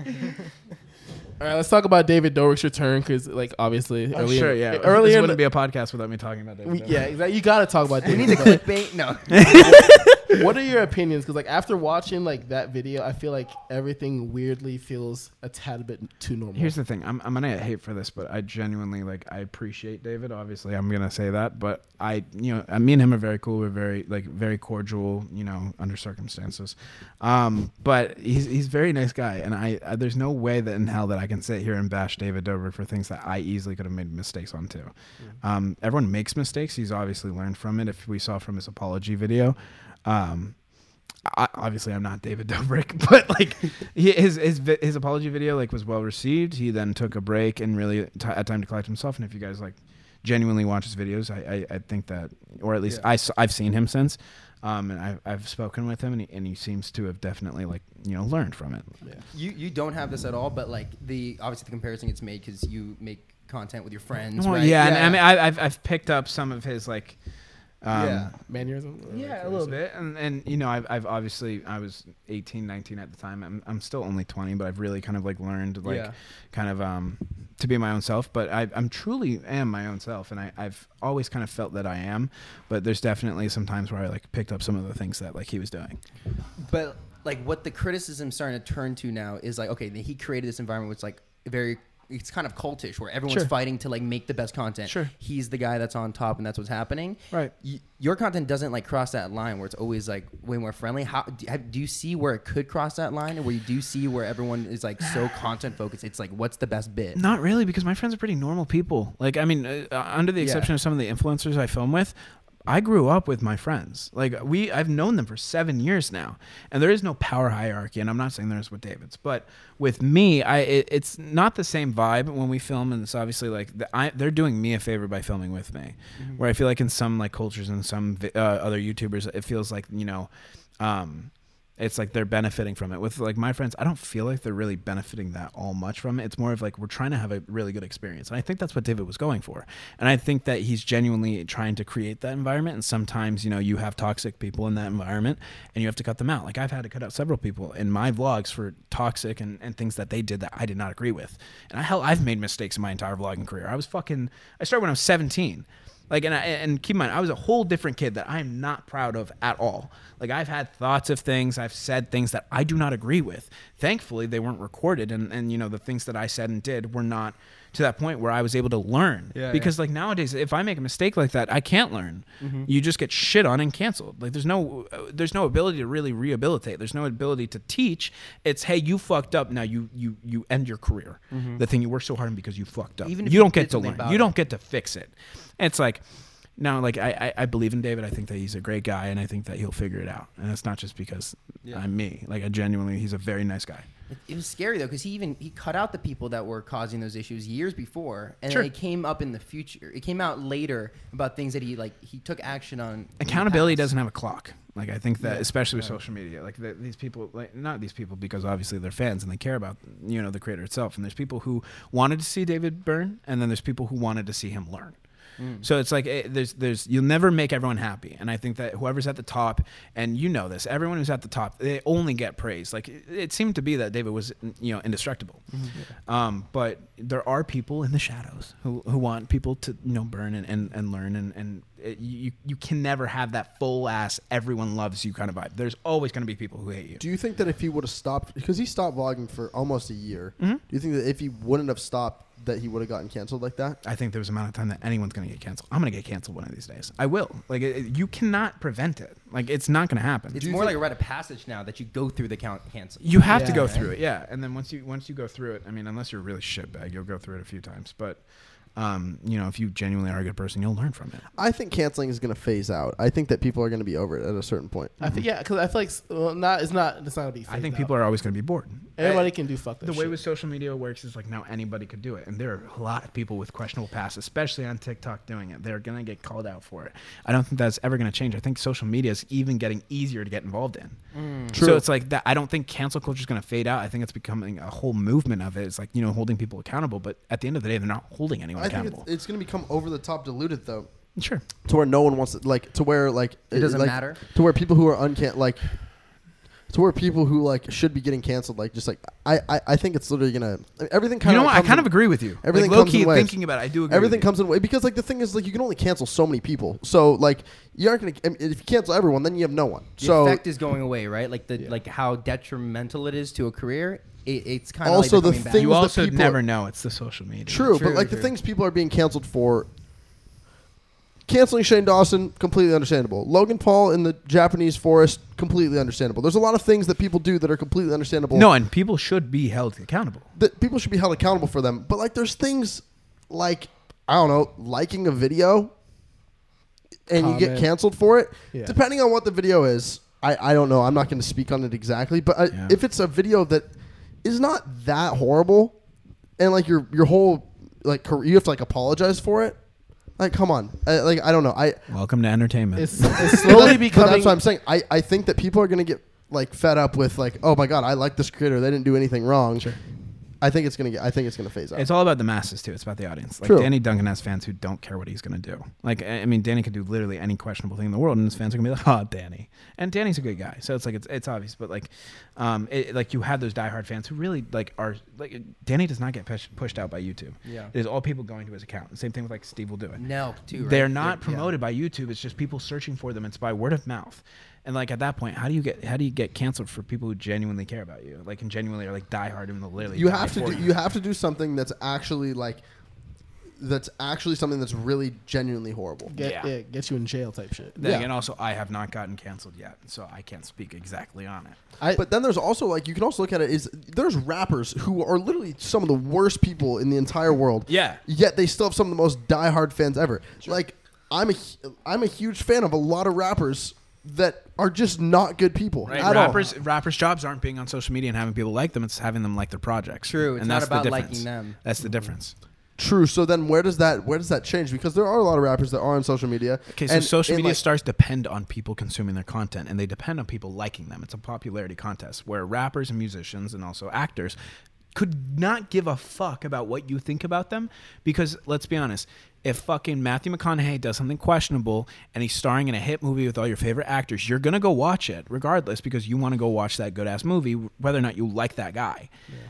real. All right, let's talk about David Dobrik's return because, like, obviously, I'm earlier, sure, yeah. earlier this wouldn't be a podcast without me talking about David. we- Dobrik. yeah, exactly. You got to talk about We need the Dobrik. clickbait. No. what are your opinions? Because, like, after watching like that video, I feel like everything weirdly feels a tad bit too normal. Here's the thing. I'm, I'm gonna hate for this, but I genuinely like. I appreciate David. Obviously, I'm gonna say that, but I, you know, I, me and him are very cool. We're very like very cordial. You know, under circumstances. Um, but he's he's very nice guy, and I, I there's no way that in hell that I can sit here and bash David Dobrik for things that I easily could have made mistakes on too. Um, everyone makes mistakes. He's obviously learned from it. If we saw from his apology video. Um, I, obviously I'm not David Dobrik, but like he, his his his apology video like was well received. He then took a break and really t- had time to collect himself. And if you guys like genuinely watch his videos, I I, I think that, or at least I I've seen him since, um, and I've I've spoken with him, and he, and he seems to have definitely like you know learned from it. Yeah. You you don't have this at all, but like the obviously the comparison gets made because you make content with your friends. Well, right? yeah, and I mean I've I've picked up some of his like Um, Yeah. Mannerism. or Yeah, a little bit. And and you know, I've I've obviously I was 18, 19 at the time. I'm I'm still only 20, but I've really kind of like learned like Yeah. kind of um to be my own self, but I I'm truly am my own self and I I've always kind of felt that I am, but there's definitely some times where I like picked up some of the things that like he was doing. But like what the criticism's starting to turn to now is like, okay, he created this environment which like very it's kind of cultish where everyone's Sure. fighting to like make the best content. Sure. He's the guy that's on top and that's what's happening. Right. Y- your content doesn't like cross that line where it's always like way more friendly. How do, you see where it could cross that line, and where you do see where everyone is like so content focused? It's like, what's the best bit? Not really, because my friends are pretty normal people. Like, I mean, uh, uh, under the Yeah. exception of some of the influencers I film with, I grew up with my friends. Like, we, I've known them for seven years now, and there is no power hierarchy. And I'm not saying there is with David's, but with me, I, it, it's not the same vibe when we film, and it's obviously like the, I, they're doing me a favor by filming with me. Where I feel like in some like cultures and some uh, other YouTubers, it feels like you know. Um, it's like they're benefiting from it. With like my friends, I don't feel like they're really benefiting that all much from it. It's more of like we're trying to have a really good experience. And I think that's what David was going for. And I think that he's genuinely trying to create that environment. And sometimes, you know, you have toxic people in that environment and you have to cut them out. Like I've had to cut out several people in my vlogs for toxic and, and things that they did that I did not agree with. And I, hell, I've made mistakes in my entire vlogging career. I was fucking, I started when I was 17. Like and I, and keep in mind, I was a whole different kid that I am not proud of at all. Like I've had thoughts of things, I've said things that I do not agree with. Thankfully, they weren't recorded, and and you know the things that I said and did were not to that point where I was able to learn. Yeah, because like nowadays, if I make a mistake like that, I can't learn. You just get shit on and canceled. Like there's no uh, there's no ability to really rehabilitate. There's no ability to teach. It's hey, you fucked up. Now you you you end your career. The thing you worked so hard on because you fucked up. Even you if you don't get to learn. You it. don't get to fix it. And it's like now like I, I I believe in David. I think that he's a great guy and I think that he'll figure it out. And it's not just because Yeah. I'm me. Like I genuinely he's a very nice guy. It, it was scary though because he even he cut out the people that were causing those issues years before, and Sure. then it came up in the future. It came out later about things that he like he took action on. accountability doesn't have a clock. Like I think that, Yeah. especially with social media, like the, these people, like not these people, because obviously they're fans and they care about you know the creator itself. And there's people who wanted to see David burn, and then there's people who wanted to see him learn. Mm. So it's like eh, there's there's you'll never make everyone happy, and I think that whoever's at the top, and you know this, everyone who's at the top, they only get praise. Like it, it seemed to be that David was you know indestructible, um, but there are people in the shadows who, who want people to you know burn and, and, and learn, and and it, you you can never have that full ass everyone loves you kind of vibe. There's always going to be people who hate you. Do you think that if he would have stopped, because he stopped vlogging for almost a year, Mhm. do you think that if he wouldn't have stopped, that he would have gotten canceled like that? I think there was a amount of time that anyone's going to get canceled. I'm going to get canceled one of these days. I will. Like it, it- you cannot prevent it. Like it's not going to happen. It's you more think- like a rite of passage now that you go through the count cancel. You have to Yeah, go right? through it, yeah. And then once you once you go through it, I mean, unless you're a really shitbag, you'll go through it a few times. But um, you know, if you genuinely are a good person, you'll learn from it. I think canceling is going to phase out. I think that people are going to be over it at a certain point. I think yeah, because I feel like s- well, not it's not it's not gonna be. I think people are always going to be bored. Everybody can do fuck that the way shit. with social media works is like now anybody could do it, and there are a lot of people with questionable pasts, especially on TikTok, doing it. They're gonna get called out for it. I don't think that's ever gonna change. I think social media is even getting easier to get involved in. Mm. True. So it's like that. I don't think cancel culture is gonna fade out. I think it's becoming a whole movement of it. It's like you know holding people accountable, but at the end of the day, they're not holding anyone I think accountable. it's, it's going to become over the top diluted though, sure. to where no one wants to like to where like It doesn't like, matter? to where people who are uncan like to where people who like should be getting canceled like just like I I, I think it's literally gonna I mean, everything kind of. You know of what? I kind of agree with you. everything like, low comes in key thinking about it, I do agree. Everything with you. comes in way because like the thing is like you can only cancel so many people. So like you aren't gonna I mean, if you cancel everyone, then you have no one. The so effect is going away, right? Like the Yeah. like how detrimental it is to a career. It, it's kind of Also, like the coming back. thing- You that also people never are- know. It's the social media. true, True, but like the things people are being canceled for. Canceling Shane Dawson, completely understandable. Logan Paul in the Japanese forest, completely understandable. There's a lot of things that people do that are completely understandable. No, and people should be held accountable. that people should be held accountable for them. But like, there's things like I don't know, liking a video, and you get canceled for it. Yeah. Depending on what the video is, I I don't know. I'm not going to speak on it exactly, but I, Yeah. if it's a video that is not that horrible, and like your your whole like career, you have to like apologize for it. Like, come on. I, like, I don't know. I Welcome to entertainment. It's, it's slowly that- but becoming. That's what I'm saying. I, I think that people are going to get like fed up with like, oh my god, I like this creator. They didn't do anything wrong. I think it's gonna get. I think it's gonna phase out. It's all about the masses too. It's about the audience. Like True. Danny Duncan has fans who don't care what he's gonna do. Like I I mean, Danny could do literally any questionable thing in the world, and his fans are gonna be like, "Oh, Danny." And Danny's a good guy, so it's like it's it's obvious. But like, um, it, like you have those diehard fans who really like are like Danny does not get pushed pushed out by YouTube. Yeah. it is all people going to his account. The same thing with like SteveWillDoIt. Nelk too. Right? They're not yeah. promoted by YouTube. It's just people searching for them. It's by word of mouth. And like at that point, how do you get how do you get canceled for people who genuinely care about you, like and genuinely are like diehard and will literally you die have to for do, you have to do something that's actually like that's actually something that's really genuinely horrible. Get Yeah. yeah. get you in jail type shit. Then Yeah. again, also I have not gotten canceled yet, so I can't speak exactly on it. I But then there's also like you can also look at it is there's rappers who are literally some of the worst people in the entire world. Yeah. Yet they still have some of the most diehard fans ever. Like I'm a hu- I'm a huge fan of a lot of rappers that are just not good people Right? at Rappers all. rappers' jobs aren't being on social media and having people like them; it's having them like their projects. True, it's and not that's about the liking difference. them. That's the mm-hmm. difference. True. So then where does that where does that change? Because there are a lot of rappers that are on social media. Okay, so and- social media like, stars depend on people consuming their content, and they depend on people liking them. It's a popularity contest where rappers and musicians and also actors could not give a fuck about what you think about them because let's be honest if fucking Matthew McConaughey does something questionable and he's starring in a hit movie with all your favorite actors, you're gonna go watch it regardless because you want to go watch that good ass movie, whether or not you like that guy.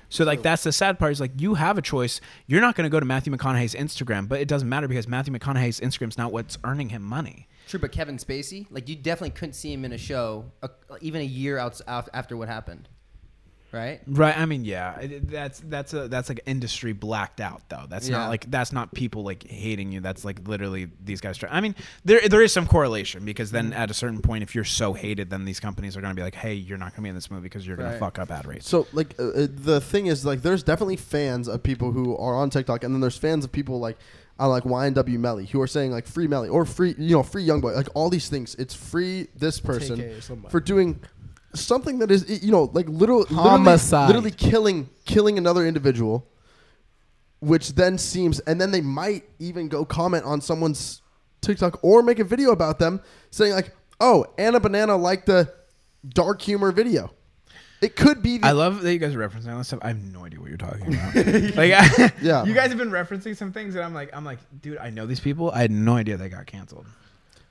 So like that's the sad part is like you have a choice. You're not gonna go to Matthew McConaughey's Instagram, but it doesn't matter because Matthew McConaughey's Instagram's not what's earning him money. True, but Kevin Spacey, like you definitely couldn't see him in a show uh, even a year out, af- after what happened, right? Right. I mean, yeah, that's that's a that's like industry blacked out though. That's Yeah. not like that's not people like hating you. That's like literally these guys. Try- I mean, there there is some correlation because then at a certain point, if you're so hated, then these companies are going to be like, hey, you're not going to be in this movie because you're going to fuck up ad rates. So like uh, uh, the thing is like there's definitely fans of people who are on TikTok, and then there's fans of people like I like YNW Melly who are saying like free Melly or free you know free Young Boy like all these things. It's free this person TK or somebody. for doing something that is you know like literal literally, literally killing killing another individual, which then seems and then they might even go comment on someone's TikTok or make a video about them saying like oh Anna Banana liked the dark humor video. It could be the I love that you guys are referencing all this stuff. I have no idea what you're talking about. like, I, Yeah. you guys have been referencing some things, and I'm like, I'm like, dude, I know these people. I had no idea they got canceled.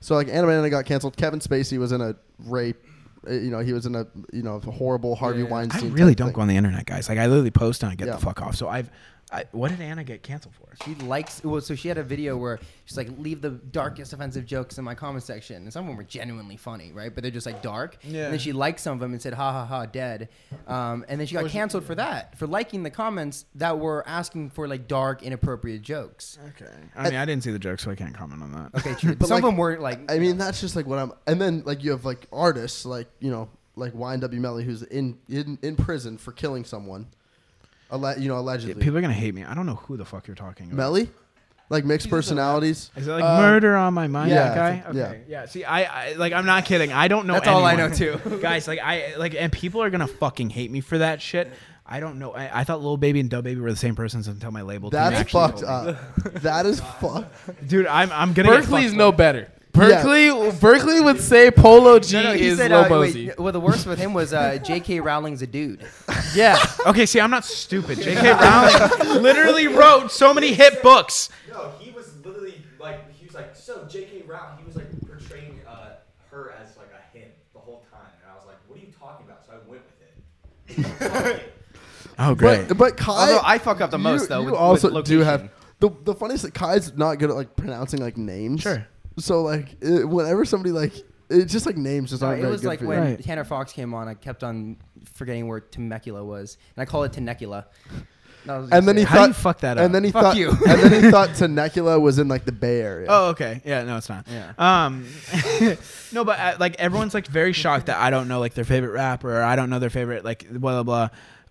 So like Anna Banana got canceled. Kevin Spacey was in a rape. Uh, You know, he was in a you know a horrible Harvey Yeah, yeah. I Weinstein. really don't thing. go on the internet, guys. Like, I literally post and I get Yeah. the fuck off. So I've, I, what did Anna get canceled for? She likes. Well, so she had a video where she's like, "Leave the darkest offensive jokes in my comment section," and some of them were genuinely funny, right? But they're just like dark. Yeah. And then she liked some of them and said, "Ha ha ha, dead." Um, and then she got canceled for that, for liking the comments that were asking for like dark, inappropriate jokes. Okay. I mean, I didn't see the joke, so I can't comment on that. Okay, true. But, some like, of them were like. I mean, that's just like what I'm. And then like you have like artists like you know like YNW Melly who's in in, in prison for killing someone. Alle- you know Yeah, allegedly. people are gonna hate me. I don't know who the fuck you're talking about. Melly, like mixed personalities. Is that like Uh, murder on my mind? yeah, that guy. I think- okay. Yeah. See, I, I like. I'm not kidding. I don't know. That's all I anyone. know, too. guys. Like I like, and people are gonna fucking hate me for that shit. I don't know. I, I thought Lil Baby and DaBaby were the same persons until my label. team That's actually fucked told me. up. that is fucked. dude. I'm I'm gonna. get Berkeley's fucked no up. better. Berkeley Berkeley would say Polo G No, no, he is said, uh, wait, well, the worst with him was uh, J.K. Rowling's a dude. Yeah. Okay, see, I'm not stupid. J.K. Rowling literally wrote so many hit books. No, he was literally like he was like so J.K. Rowling. He was like portraying uh, her as like a him the whole time, and I was like, "What are you talking about?" So I went with it. Oh, great. But but Kai. Although I fuck up the most, you, though, You with- also with do location. have the the funniest that Kai's not good at like pronouncing like names. Sure. So like it, whenever somebody like it's just like names just No, aren't it very was good like for when you. Right. Tanner Fox came on, I kept on forgetting where Temecula was, and I call it Tenecula. That was And then he just How do thought you fuck that up? And then he Fuck thought you. and then he thought Temecula was in like the Bay Area. Oh, okay. Yeah, no, it's not. Yeah. Um, no, but uh, like everyone's like very shocked that I don't know like their favorite rapper or I don't know their favorite like blah blah blah.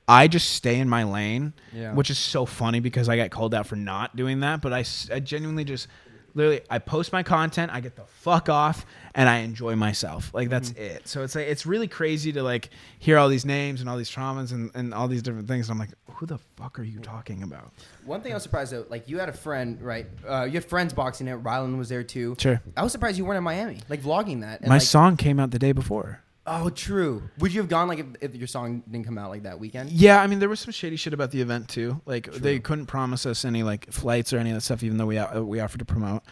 I just stay in my lane, Yeah. which is so funny because I get called out for not doing that. But I, s- I genuinely just literally I post my content, I get the fuck off, and I enjoy myself. Like that's Mm-hmm. it. So it's like it's really crazy to like hear all these names and all these traumas and, and all these different things. And I'm like, who the fuck are you talking about? One thing I was surprised though, like you had a friend, right? Uh, you had friends boxing it. Rylan was there too. Sure. I was surprised you weren't in Miami, like vlogging that. And my like, song came out the day before. Oh, true. Would you have gone like if, if your song didn't come out like that weekend? Yeah, I mean, there was some shady shit about the event too. Like they couldn't promise us any like flights or any of that stuff, even though we uh, we offered to promote.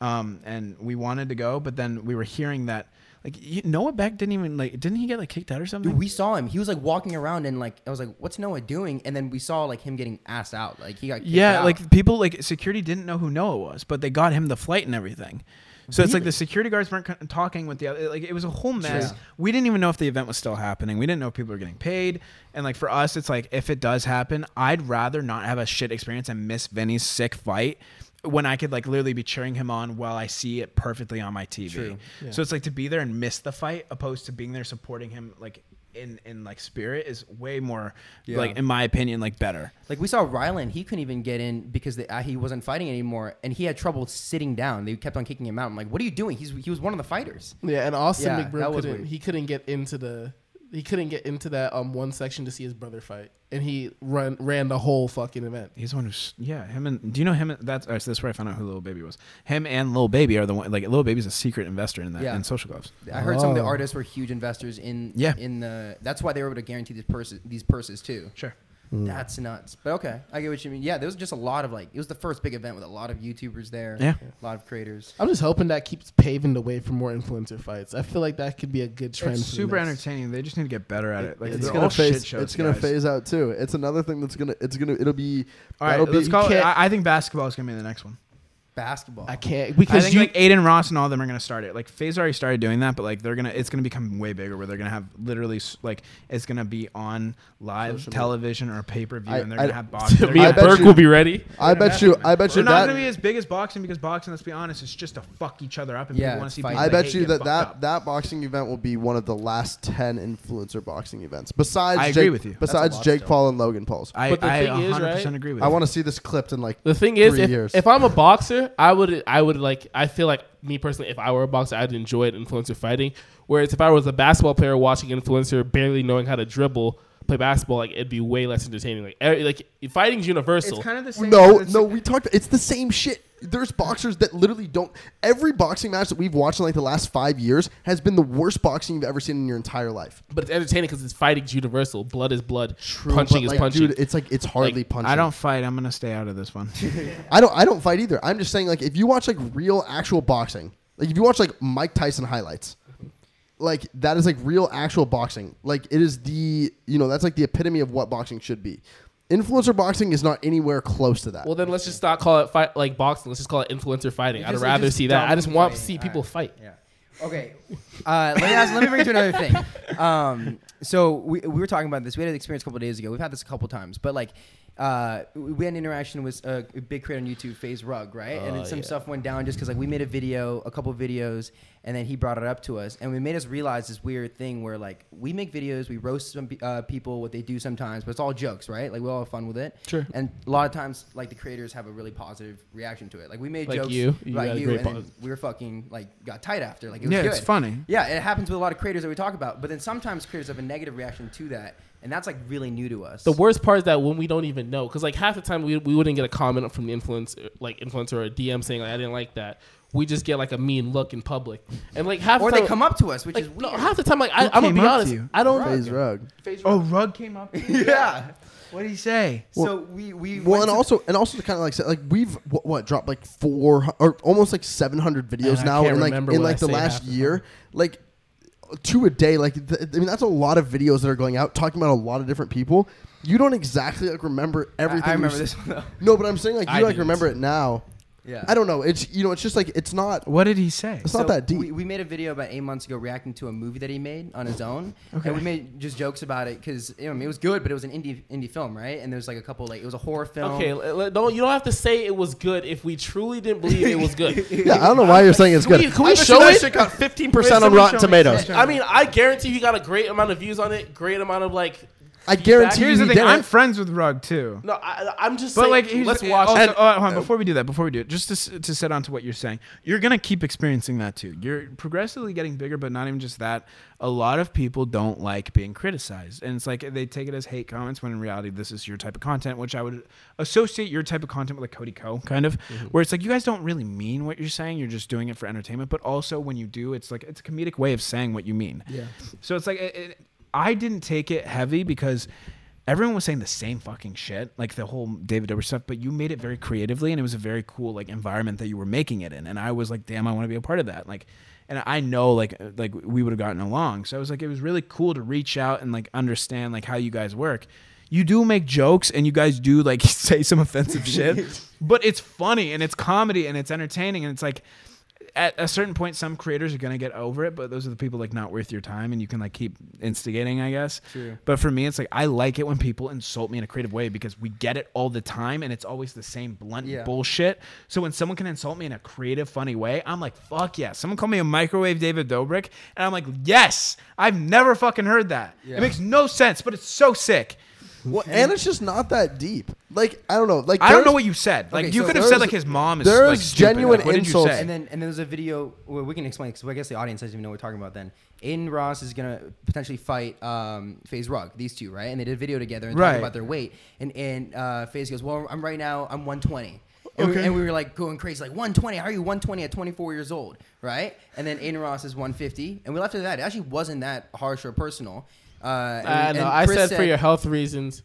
Um, and we wanted to go, but then we were hearing that like you, Noah Beck didn't even like didn't he get like kicked out or something? Dude, we saw him. He was like walking around and like I was like, "What's Noah doing?" And then we saw like him getting asked out. Like he got kicked yeah, out. like people like security didn't know who Noah was, but they got him the flight and everything. So it's like the security guards weren't talking with the other. Like it was a whole mess. True. We didn't even know if the event was still happening. We didn't know if people were getting paid. And like for us, it's like if it does happen, I'd rather not have a shit experience and miss Vinnie's sick fight when I could like literally be cheering him on while I see it perfectly on my TV. True. So it's like to be there and miss the fight opposed to being there supporting him like in in like spirit is way more Yeah. like in my opinion like better. Like we saw Rylan, he couldn't even get in because the, uh, he wasn't fighting anymore, and he had trouble sitting down. They kept on kicking him out. I'm like, "What are you doing?" He's he was one of the fighters. Yeah, and Austin Yeah, McBroom couldn't. He couldn't get into the. He couldn't get into that um one section to see his brother fight, and he run ran the whole fucking event. He's the one who's yeah. Him and do you know him? and- That's oh, so that's where I found out who Little Baby was. Him and Little Baby are the one. Like Little Baby's a secret investor in that Yeah. in social gloves. I heard some of the Oh. artists were huge investors in Yeah. in the. That's why they were able to guarantee these purses these purses too. Sure. That's nuts. But okay, I get what you mean. Yeah, there was just a lot of like it was the first big event with a lot of YouTubers there. Yeah. a lot of creators. I'm just hoping that keeps paving the way for more influencer fights. I feel like that could be a good trend. It's for the super next- entertaining. They just need to get better at it. Like it's gonna all shit phase. shows, It's gonna guys. phase out too. It's another thing that's gonna. It's gonna. It'll be. All right, that'll be- let's call. It, I, I think basketball is gonna be the next one. Basketball. I can't I because think you. like Adin Ross and all of them are gonna start it. Like FaZe already started doing that, but like they're gonna, it's gonna become way bigger where they're gonna have literally like it's gonna be on live Social media. television or pay per view, and they're I- gonna have boxing. to They're me I and bet Burke you- will be ready. I bet you. I bet you. They're not that. gonna be as big as boxing because boxing, let's be honest, it's just to fuck each other up and Yeah, people want to see. fight. people I bet hate you get that that, up. that boxing event will be one of the last ten influencer boxing events. Besides, I agree Jake, with you. Besides Jake. Paul and Logan Paul's, I, But the I thing 100% right, agree with I want to see this clipped in like The thing is, if, if I'm a boxer, I would I would like I feel like me personally, if I were a boxer, I'd enjoy it influencer fighting. Whereas if I was a basketball player watching influencer barely knowing how to dribble, play basketball, like it'd be way less entertaining. Like er, like fighting's universal. It's kind of the same. No, no, we talked. It's the same shit. There's boxers that literally don't. Every boxing match that we've watched in like the last five years has been the worst boxing you've ever seen in your entire life. but it's entertaining because it's fighting's universal. Blood is blood. True, punching is like, punching. Dude, it's like it's hardly Like, punching. I don't fight. I'm gonna stay out of this one. I don't. I don't fight either. I'm just saying, like, if you watch like real, actual boxing, like if you watch like Mike Tyson highlights, like that is like real, actual boxing. Like it is the, you know, that's like the epitome of what boxing should be. Influencer boxing is not anywhere close to that. well, then let's just not call it fight like boxing. Let's just call it influencer fighting. It I'd just- it rather just see that. I just dumb want to fighting. see people Alright. fight. Yeah. Okay. Uh, let me ask, let me bring it to another thing. Um, so we, we were talking about this. We had an experience a couple days ago. We've had this a couple times, but like. Uh, we had an interaction with a big creator on YouTube, FaZe Rug, right? and Oh, then some yeah. stuff went down just because like we made a video, a couple videos, and then he brought it up to us, and we made us realize this weird thing where like we make videos, we roast some uh, people, what they do sometimes, but it's all jokes, right? Like we all have fun with it. Sure. And a lot of times, like the creators have a really positive reaction to it. Like we made Like jokes you. You about you, and then we were fucking like got tight after. Like it was yeah, good. it's funny. Yeah, it happens with a lot of creators that we talk about, but then sometimes creators have a negative reaction to that, and that's like really new to us. The worst part is that when we don't even know, because like half the time we, we wouldn't get a comment from the influencer, like influencer or a DM saying like I didn't like that. We just get like a mean look in public, and like half or the they come up to us, which like is no, half the time like I, I'm gonna be up to honest, you? I don't. FaZe Rug. Oh, Rug came up. yeah. what did he say? so we we Well, and also, and also to kind of like say, like we've what, what dropped like four or almost like seven hundred videos Man, I now in like in like I the last year, like two a day. Like th- I mean, that's a lot of videos that are going out talking about a lot of different people. You don't exactly like remember everything. I you remember this one though. No, but I'm saying like you I like didn't. remember it now. Yeah. I don't know. It's you know, it's just like it's not. What did he say? It's not that deep. We, we made a video about eight months ago reacting to a movie that he made on his own, and we made just jokes about it because I mean, it was good, but it was an indie indie film, right? And there's like a couple like it was a horror film. Okay, l- l- don't you don't have to say it was good if we truly didn't believe it was good. Yeah, I don't know why you're saying it's Can we, good. can I we show it? shit got 15% on Rotten someone me, Tomatoes. I mean, I guarantee you got a great amount of views on it, great amount of like I guarantee Here's you the he thing. didn't. I'm friends with Rug too. No, I, I'm just But saying. like, here's let's watch. Also, and- oh, hold on, before we do that, before we do it, just to, to set on to what you're saying, you're gonna keep experiencing that too. You're progressively getting bigger, but not even just that. A lot of people don't like being criticized, and it's like they take it as hate comments when in reality this is your type of content, which I would associate your type of content with a Cody Ko. kind of, mm-hmm. where it's like you guys don't really mean what you're saying, you're just doing it for entertainment, but also when you do, it's like it's a comedic way of saying what you mean. Yeah. So it's like it, it, I didn't take it heavy because everyone was saying the same fucking shit, like the whole David Dobrik stuff. But you made it very creatively, and it was a very cool like environment that you were making it in. And I was like, damn, I want to be a part of that. Like, and I know like uh, like we would have gotten along. So I was like, it was really cool to reach out and like understand like how you guys work. You do make jokes and you guys do like say some offensive shit, but it's funny and it's comedy and it's entertaining and it's like at a certain point, some creators are gonna get over it, but those are the people like not worth your time, and you can like keep instigating, I guess. True. But for me, it's like I like it when people insult me in a creative way because we get it all the time, and it's always the same blunt Yeah. bullshit. So when someone can insult me in a creative, funny way, I'm like, fuck yeah. Someone called me a microwave David Dobrik, and I'm like, yes, I've never fucking heard that. Yeah. It makes no sense, but it's so sick. Well, and it's just not that deep. Like I don't know. Like I don't know what you said. Like Okay, you so could have said there's- like his mom is there's like, stupid. genuine Like, what did you insults. say? And then and then there's a video where we can explain because I guess the audience doesn't even know what we're talking about. Then Adin Ross is gonna potentially fight um, FaZe Rug, these two, right? And they did a video together and Right. talking about their weight. And and uh, FaZe goes, "Well, I'm right now. I'm 120." And, we, Okay. and we were like going crazy, like 120. How are you 120 at 24 years old, right? And then Adin Ross is 150, and we left it at that. It actually wasn't that harsh or personal. Uh, and- I know. I Chris said, for your health reasons.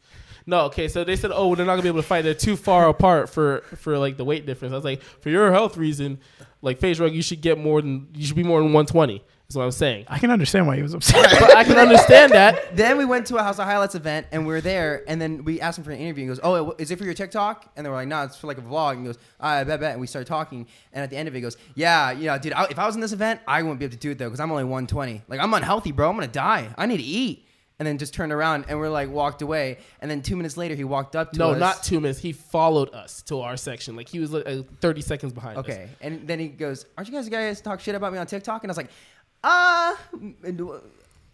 No, okay. So they said, oh, they're not gonna be able to fight. They're too far apart for for like the weight difference. I was like, for your health reason, like FaZe Rug, you should get more than you should be more than 120. That's what I was saying. I can understand why he was upset. but I can understand that. Then we went to a House of Highlights event and we were there. And then we asked him for an interview. And he goes, "Oh, is it for your TikTok?" And they were like, "No, it's for like a vlog." And he goes, "I bet, bet." And we started talking. And at the end of it, he goes, "Yeah, you know, dude, I, if I was in this event, I wouldn't be able to do it though because I'm only 120. Like I'm unhealthy, bro. I'm gonna die. I need to eat." And then just turned around and we're like walked away. And then two minutes later, he walked up to No, us. No, not two minutes. He followed us to our section. Like he was uh, 30 seconds behind us. Okay. And then he goes, Aren't you guys guys talk shit about me on TikTok? And I was like, And,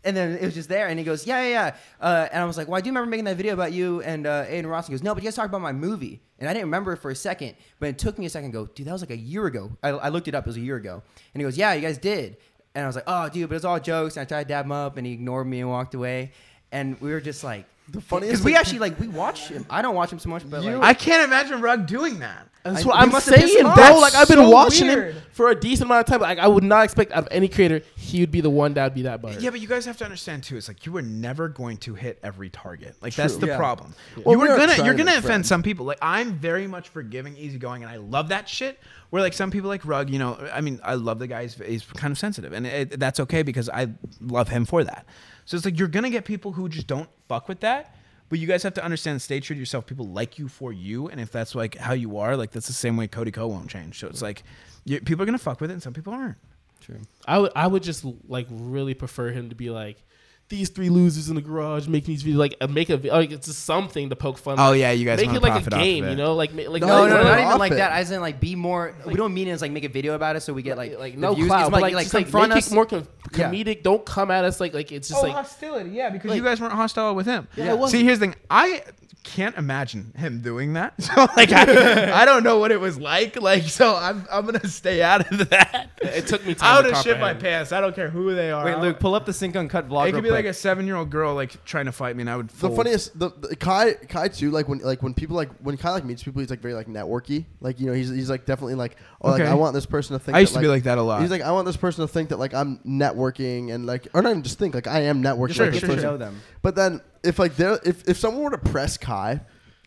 and then it was just there and he goes, Yeah, yeah, yeah. Uh, and I was like, Well, I do remember making that video about you and uh Adin Ross. He goes, No, but you guys talked about my movie. And I didn't remember it for a second, but it took me a second to go, dude, that was like a year ago. I, I looked it up, it was a year ago. And he goes, Yeah, you guys did. And I was like, Oh, dude, but it's all jokes. And I tried to dab him up and he ignored me and walked away. And we were just like The funniest because we thing- actually like we watch him. I don't watch him so much, but like, I can't imagine Rug doing that. That's I- what we I'm must have pissed saying, him bro. off. Like I've been So watching weird. him for a decent amount of time. Like I would not expect out of any creator he would be the one that would be that buttered. Yeah, but you guys have to understand too. It's like you were never going to hit every target. Like that's the Yeah. problem. Well, you we were are gonna trying you're to gonna make offend friends. some people. Like I'm very much forgiving, easygoing, and I love that shit. Where like some people like Rug, you know, I mean, I love the guy. He's, he's kind of sensitive, and it, that's okay because I love him for that. So it's like you're gonna get people who just don't fuck with that. But you guys have to understand, stay true to yourself. People like you for you, and if that's like how you are, like that's the same way Cody Ko won't change. So it's like people are gonna fuck with it, and some people aren't. True. I would I would just like really prefer him to be like these three losers in the garage making these videos like uh, make a like it's just something to poke fun. Oh at. yeah, you guys make it like a game, you know, like ma- like No, No, no, not even like it. that. As in, like, be more. we don't mean it as like make a video about it, so we get like like no views. clout, It's but like, like, just, like like confront make us. it more com- Yeah. comedic. Don't come at us like like it's just oh, like hostility, yeah, because like- you guys weren't hostile with him. Yeah, it wasn't. See, here's the thing. I can't imagine him doing that. So like, I, I don't know what it was like. Like, so I'm I'm gonna stay out of that. it took me time. I time would to have shit my comprehend. pants. I don't care who they are. Wait, I'll- Luke, pull up the sync uncut vlog. It could real be like a seven year old girl like trying to fight me, and I would. The Fold. funniest, the, the Kai Kai too. Like when like when people like when Kai like meets people, he's like very like networky. Like you know, he's he's like definitely like oh like I want this person to think. I used that, to be like that a lot. He's like I want this person to think that like I'm networking and like or not even just think like I am networking. Sure, like, sure, know them. But then if like there if if someone were to press Kai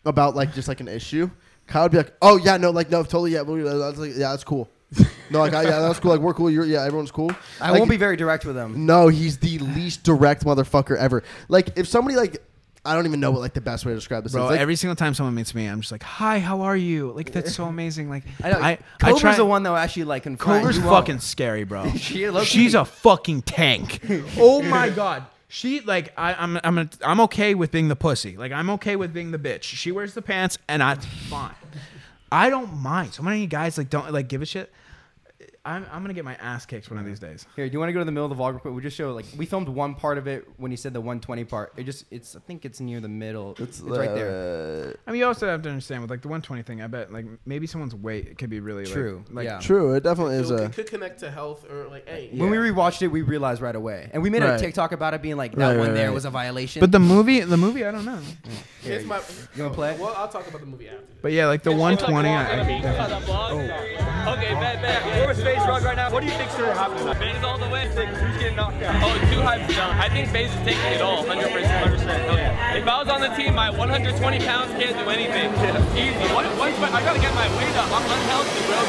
about like just like an issue, Kai would be like, oh yeah no like no totally yeah like yeah that's cool. No like I, yeah that's cool like we're cool you're yeah everyone's cool. I Like, won't be very direct with them. No, he's the least direct motherfucker ever. Like if somebody like I don't even know what like the best way to describe this Bro, is. Like, every single time someone meets me, I'm just like, "Hi, how are you?" Like that's so amazing. Like I know. I, I Kouvr's try. the one that will actually like confront. Kouvr's you won't. fucking scary, bro. She low-key- She's a fucking tank. oh my god. She like I, I'm I'm a, I'm okay with being the pussy. Like I'm okay with being the bitch. She wears the pants and that's fine. I don't mind. So many guys like don't like give a shit. I'm, I'm gonna get my ass kicked one of these days. Here, do you want to go to the middle of the vlog real quick? We just show like we filmed one part of it when you said the 120 part. It just it's I think it's near the middle. It's, right there. uh, I mean, you also have to understand with like the 120 thing. I bet like maybe someone's weight could be really True. Like, yeah. True, it definitely is it, a. it could connect to health or like, hey, When we rewatched it, we realized right away, and we made Right. a TikTok about it, being like that Right, one right, there right. was a violation. But the movie, the movie, I don't know. here's my. you wanna play? Well, I'll talk about the movie after. But yeah, like the 120. I, I, Okay, bet, bet. We're with FaZe Rug right now. What do you think's gonna happen tonight? FaZe all the way. Who's getting knocked out? Oh, two hypes down. I think FaZe is taking it all, 100%. 100%. If I was on the team, my 120 pounds can't do anything. Easy. What, what's my, I gotta get my weight up. I'm unhealthy, bro.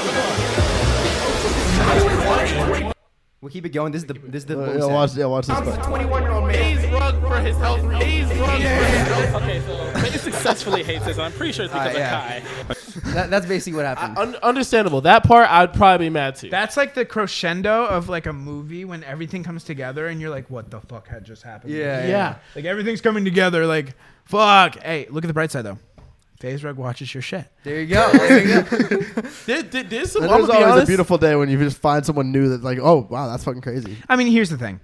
Come on. we'll keep it going. This is the this is the. Uh, what we yeah, watch, yeah, watch this. part. 21 year old man. FaZe Rug for his health. FaZe Rug for his health. Okay, so he successfully hates this, and I'm pretty sure it's because Uh, yeah. of Kai. That, that's basically what happened. Un- understandable. That part I'd probably be mad too. that's like the crescendo of like a movie when everything comes together and you're like, what the fuck had just happened? yeah, yeah. Like everything's coming together. Like, fuck. Hey, look at the bright side though. FaZe Rug watches your shit. There you go. There you go. There, there- there's some. It I'm is gonna be always a beautiful day when you just find someone new that's like, oh wow, that's fucking crazy. I mean, here's the thing.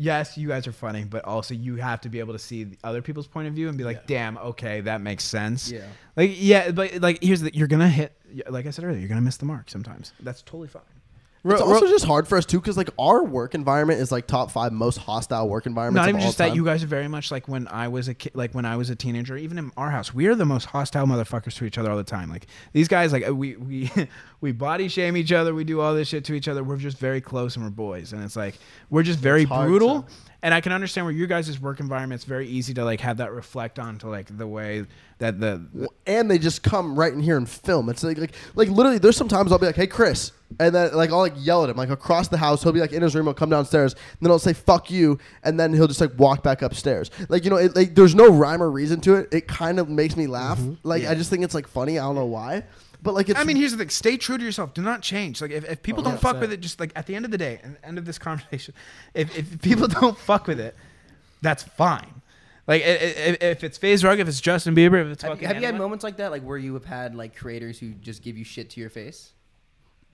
Yes, you guys are funny, but also you have to be able to see the other people's point of view and be like, "Damn, okay, that makes sense." Yeah. Like, yeah, but like, here's the you're gonna hit. Like I said earlier, you're gonna miss the mark sometimes. That's totally fine. It's also just hard for us too, because like our work environment is like top five most hostile work environments. Not even just that. You guys are very much like when I was a kid, like when I was a teenager. Even in our house, we are the most hostile motherfuckers to each other all the time. Like these guys, like we we we body shame each other. We do all this shit to each other. We're just very close and we're boys, and it's like we're just very brutal. to- And I can understand where your guys' work environment's very easy to like have that reflect onto like the way that the, the and they just come right in here and film. It's like, like, like literally, there's sometimes I'll be like, "Hey, Chris," and then like I'll like yell at him like across the house. He'll be like in his room. He'll come downstairs, and then I'll say "fuck you," and then he'll just like walk back upstairs. Like you know, it, like there's no rhyme or reason to it. It kind of makes me laugh. Mm-hmm. Like I just think it's like funny. I don't know why, but like it's. I mean, here's the thing: stay true to yourself. Do not change. Like, if, if people oh, don't fuck 100%. with it, just like at the end of the day, and end of this conversation, if, if people don't fuck with it, that's fine. Like, i- i- if, if it's FaZe Rug, if it's Justin Bieber, if it's Have, fucking you- have you had moments like that, like where you have had like creators who just give you shit to your face?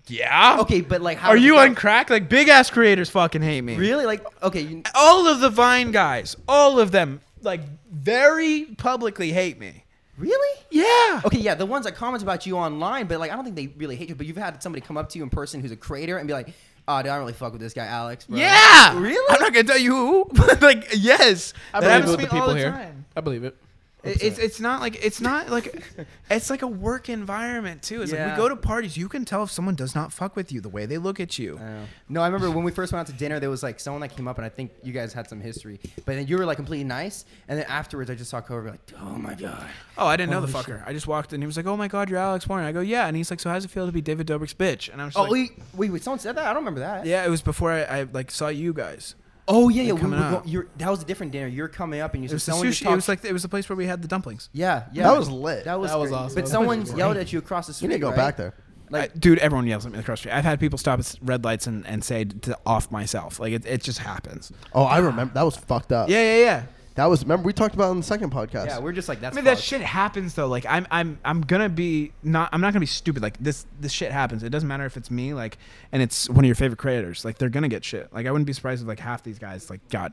Yeah. Okay, but like, how Are you go? on crack? Like, big ass creators fucking hate me. Really? Like, okay, you, All of the Vine guys, all of them, like, very publicly hate me. Really? Yeah. Okay, yeah, the ones that comment about you online, but like, I don't think they really hate you. But you've had somebody come up to you in person who's a creator and be like, "Oh, dude, I don't really fuck with this guy, Alex." Bro. Yeah. Really? I'm not gonna tell you who, but like, yes. I That believe it happens with to the all people the here. time. I believe it. It- It's it's not like it's not like it's like a work environment too. It's like Yeah. we go to parties, you can tell if someone does not fuck with you the way they look at you. I know. No, I remember when we first went out to dinner, there was like someone that came up, and I think you guys had some history. But then you were like completely nice, and then afterwards, I just saw Kouvr like, "Oh my god." Oh, I didn't know the Holy fucker. I just walked in. He was like, "Oh my god, you're Alex Warren." I go, "Yeah," and he's like, "So how's it feel to be David Dobrik's bitch?" And I was just Oh like, wait, wait, wait, someone said that? I don't remember that. "Yeah." It was before I, I like saw you guys. Oh yeah, yeah. Like We, coming were up. go, you're, that was a different dinner. You're coming up, and you It said was the someone just sushi. talked. It was like it was the place where we had the dumplings. yeah, yeah. That was lit. That was, That was great. awesome. But That was someone great. yelled at you across the street. you street. need to go right? back there. Like, I- dude, everyone yells at me across the street. I've had people stop at red lights and, and say to off myself. Like it, it just happens. Oh, I remember that was fucked up. Yeah, yeah, yeah. That was. Remember we talked about it in the second podcast. yeah, we're just like that's. I mean that shit happens though. Like I'm I'm I'm gonna be not I'm not gonna be stupid. Like this this shit happens. It doesn't matter if it's me like and it's one of your favorite creators. Like they're gonna get shit. Like I wouldn't be surprised if like half these guys like got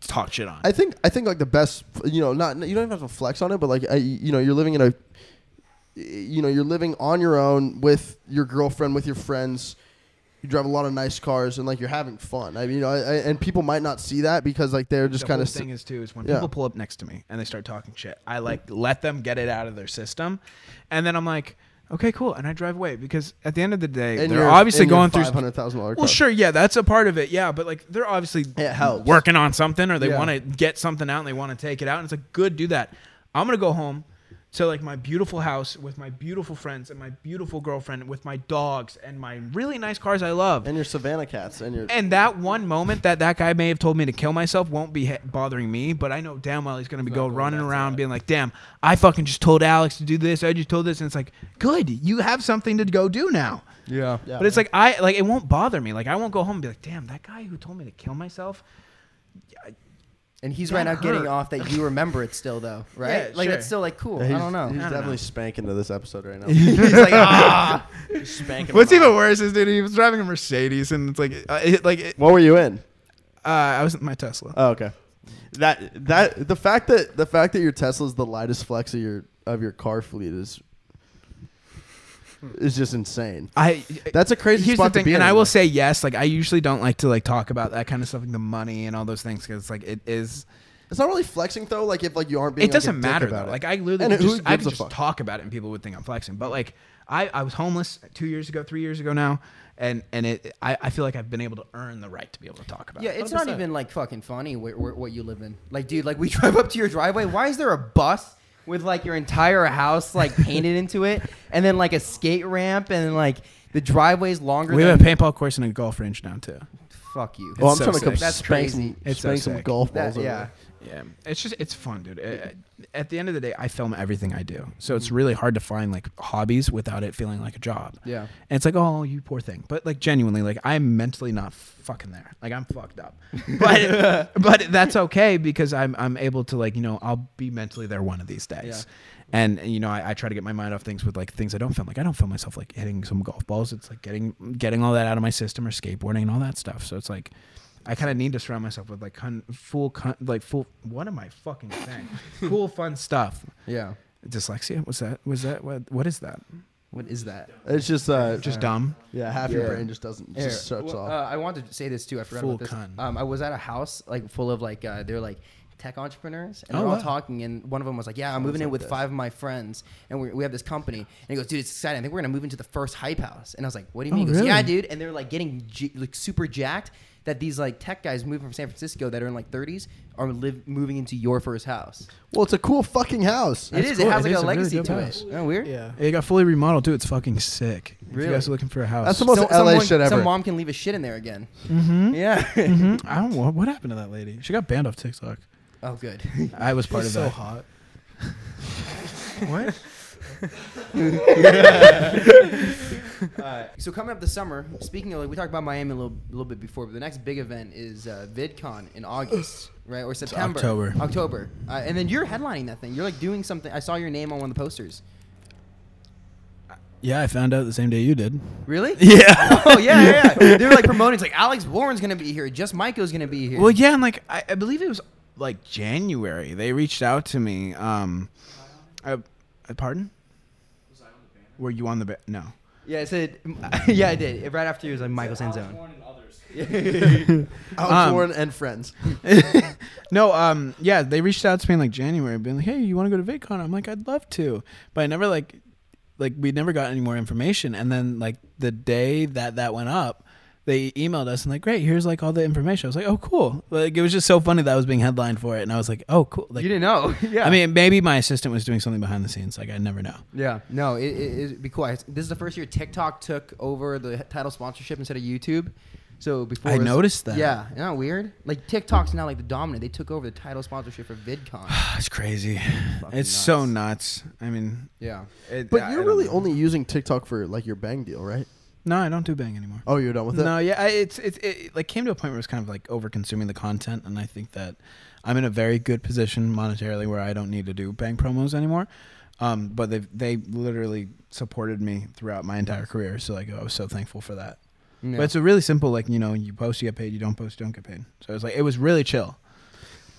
talk shit on. I think I think like the best, you know, not you don't even have to flex on it, but like I, you know, you're living in a, you know, you're living on your own with your girlfriend, with your friends. You drive a lot of nice cars and like you're having fun. I mean, you know, I, I- and people might not see that because like they're just the kind of thing is too is when Yeah. people pull up next to me and they start talking shit. I like let them get it out of their system, and then I'm like, okay, cool, and I drive away because at the end of the day, and they're obviously in going through. hundred thousand dollar. Well, sure, yeah, that's a part of it, yeah, but like they're obviously It helps. working on something or they Yeah. want to get something out and they want to take it out, and it's like good, do that. I'm gonna go home to like my beautiful house with my beautiful friends and my beautiful girlfriend with my dogs and my really nice cars I love. and your Savannah cats and your And that one moment that that guy may have told me to kill myself won't be ha- bothering me, but I know damn well he's gonna be go running around being like, "Damn, I fucking just told Alex to do this. I just told this," and it's like, "Good, you have something to go do now." Yeah. Yeah. But it's like I like it won't bother me. Like I won't go home and be like, "Damn, that guy who told me to kill myself." And he's That right now getting off that you remember it still though, right? Yeah, like sure. that's still like cool. Yeah, I don't know. He's don't definitely know. spanking to this episode right now. he's like, ah. Spanking. What's even out. worse is, dude, he was driving a Mercedes, and it's like, uh, it, like, it, What were you in? uh, I was in my Tesla. Oh, okay. That that the fact that the fact that your Tesla is the lightest flex of your of your car fleet is is just insane. I That's a crazy here's spot the to be and in. I will though. say yes. Like I usually don't like to like talk about that kind of stuff, like the money and all those things, because like it is. it's not really flexing though. Like if like you aren't being It doesn't like, a dick matter about though. it. Like I literally And just, I gives could just fuck? talk about it, and people would think I'm flexing. But like I, I was homeless two years ago, three years ago now, and and it I, I feel like I've been able to earn the right to be able to talk about. Yeah, it. it's not even like fucking funny where, where, what you live in. Like, dude, like we drive up to your driveway. Why is there a bus with like your entire house like painted into it, and then like a skate ramp, and like the driveway's longer? We than, have a paintball course and a golf range now too. Fuck you. well, I'm so trying to come sick. That's spank crazy. some, It's so spank some sick. golf That- balls. over yeah. there. Yeah, it's just it's fun, dude. Uh, At the end of the day, I film everything I do, so it's mm. really hard to find like hobbies without it feeling like a job. Yeah. And it's like, oh, you poor thing. But like genuinely, like I'm mentally not fucking there. Like I'm fucked up. But but that's okay because I'm I'm able to like, you know, I'll be mentally there one of these days. Yeah. And you know, I, I try to get my mind off things with like things I don't film. Like I don't film myself like hitting some golf balls. It's like getting getting all that out of my system or skateboarding and all that stuff. So it's like I kind of need to surround myself with like con- full con- like full what am I fucking saying? cool fun stuff. Yeah. Dyslexia? What's that? Was that what what is that? What is that? It's just uh, Just dumb. yeah, half your Yeah. brain just doesn't Here, just shuts well, off. Uh, I wanted to say this too. I forgot Full about this. cunt. Um, I was at a house like full of like uh, they're like tech entrepreneurs, and Oh, they're all wow. talking. And one of them was like, "Yeah, I'm moving in with five of my friends, and we we have this company." And he goes, "Dude, it's exciting. I think we're gonna move into the first hype house." And I was like, "What do you Oh, mean?" He goes, really? "Yeah, dude." And they're like getting j- like super jacked. That these like tech guys moving from San Francisco that are in like 30s are live moving into your first house. well, it's a cool fucking house. It is. It cool. has It like is a a really legacy dope to house. it. Oh, weird. Yeah. It got fully remodeled too. It's fucking sick. If Really? you guys are looking for a house. That's the most So- LA someone- shit ever. Some mom can leave a shit in there again. mm-hmm. Yeah. hmm I don't know what happened to that lady. She got banned off TikTok. oh, good. I was part of that. so that. hot. What? So coming up this summer, speaking of, like, we talked about Miami a little, little bit before, but the next big event is uh, VidCon in August, right, or September? October. October, uh, and then you're headlining that thing. You're like doing something. I saw your name on one of the posters. Yeah, I found out the same day you did. Really? Yeah. oh yeah, yeah, yeah. They were like promoting. It's like Alex Warren's gonna be here. Just Michael's gonna be here. Well, yeah, and like I, I believe it was like January. They reached out to me. Um, uh, uh, pardon? Were you on the ba- no? Yeah, it said. yeah, I did. Right after you was like Michael Sanzone. Alex Um, Warren and friends. no, um, yeah, they reached out to me in like January, being like, "Hey, you want to go to VidCon?" I'm like, "I'd love to," but I never like, like we never got any more information. And then like the day that that went up, they emailed us and like, "Great, here's like all the information." I was like, "Oh, cool!" Like it was just so funny that I was being headlined for it, and I was like, "Oh, cool!" Like, you didn't know. yeah. I mean, maybe my assistant was doing something behind the scenes. Like I never know. Yeah, no, it, it, it'd be cool. I, this is the first year TikTok took over the title sponsorship instead of YouTube. So before I was- noticed that. Yeah, isn't that weird? Like TikTok's now like the dominant. They took over the title sponsorship for VidCon. It's crazy. Fucking It's so nuts. I mean, yeah. it, But I you're don't really know. only using TikTok for like your bang deal, right? No. I don't do bang anymore. Oh, you're done with it. No, yeah, I, it's it's it like came to a point where it was kind of like over consuming the content, and I think that I'm in a very good position monetarily where I don't need to do bang promos anymore. Um, but they they literally supported me throughout my entire career, so like I was so thankful for that. Yeah. But it's a really simple like you know you post you get paid, you don't post you don't get paid. So it was like it was really chill.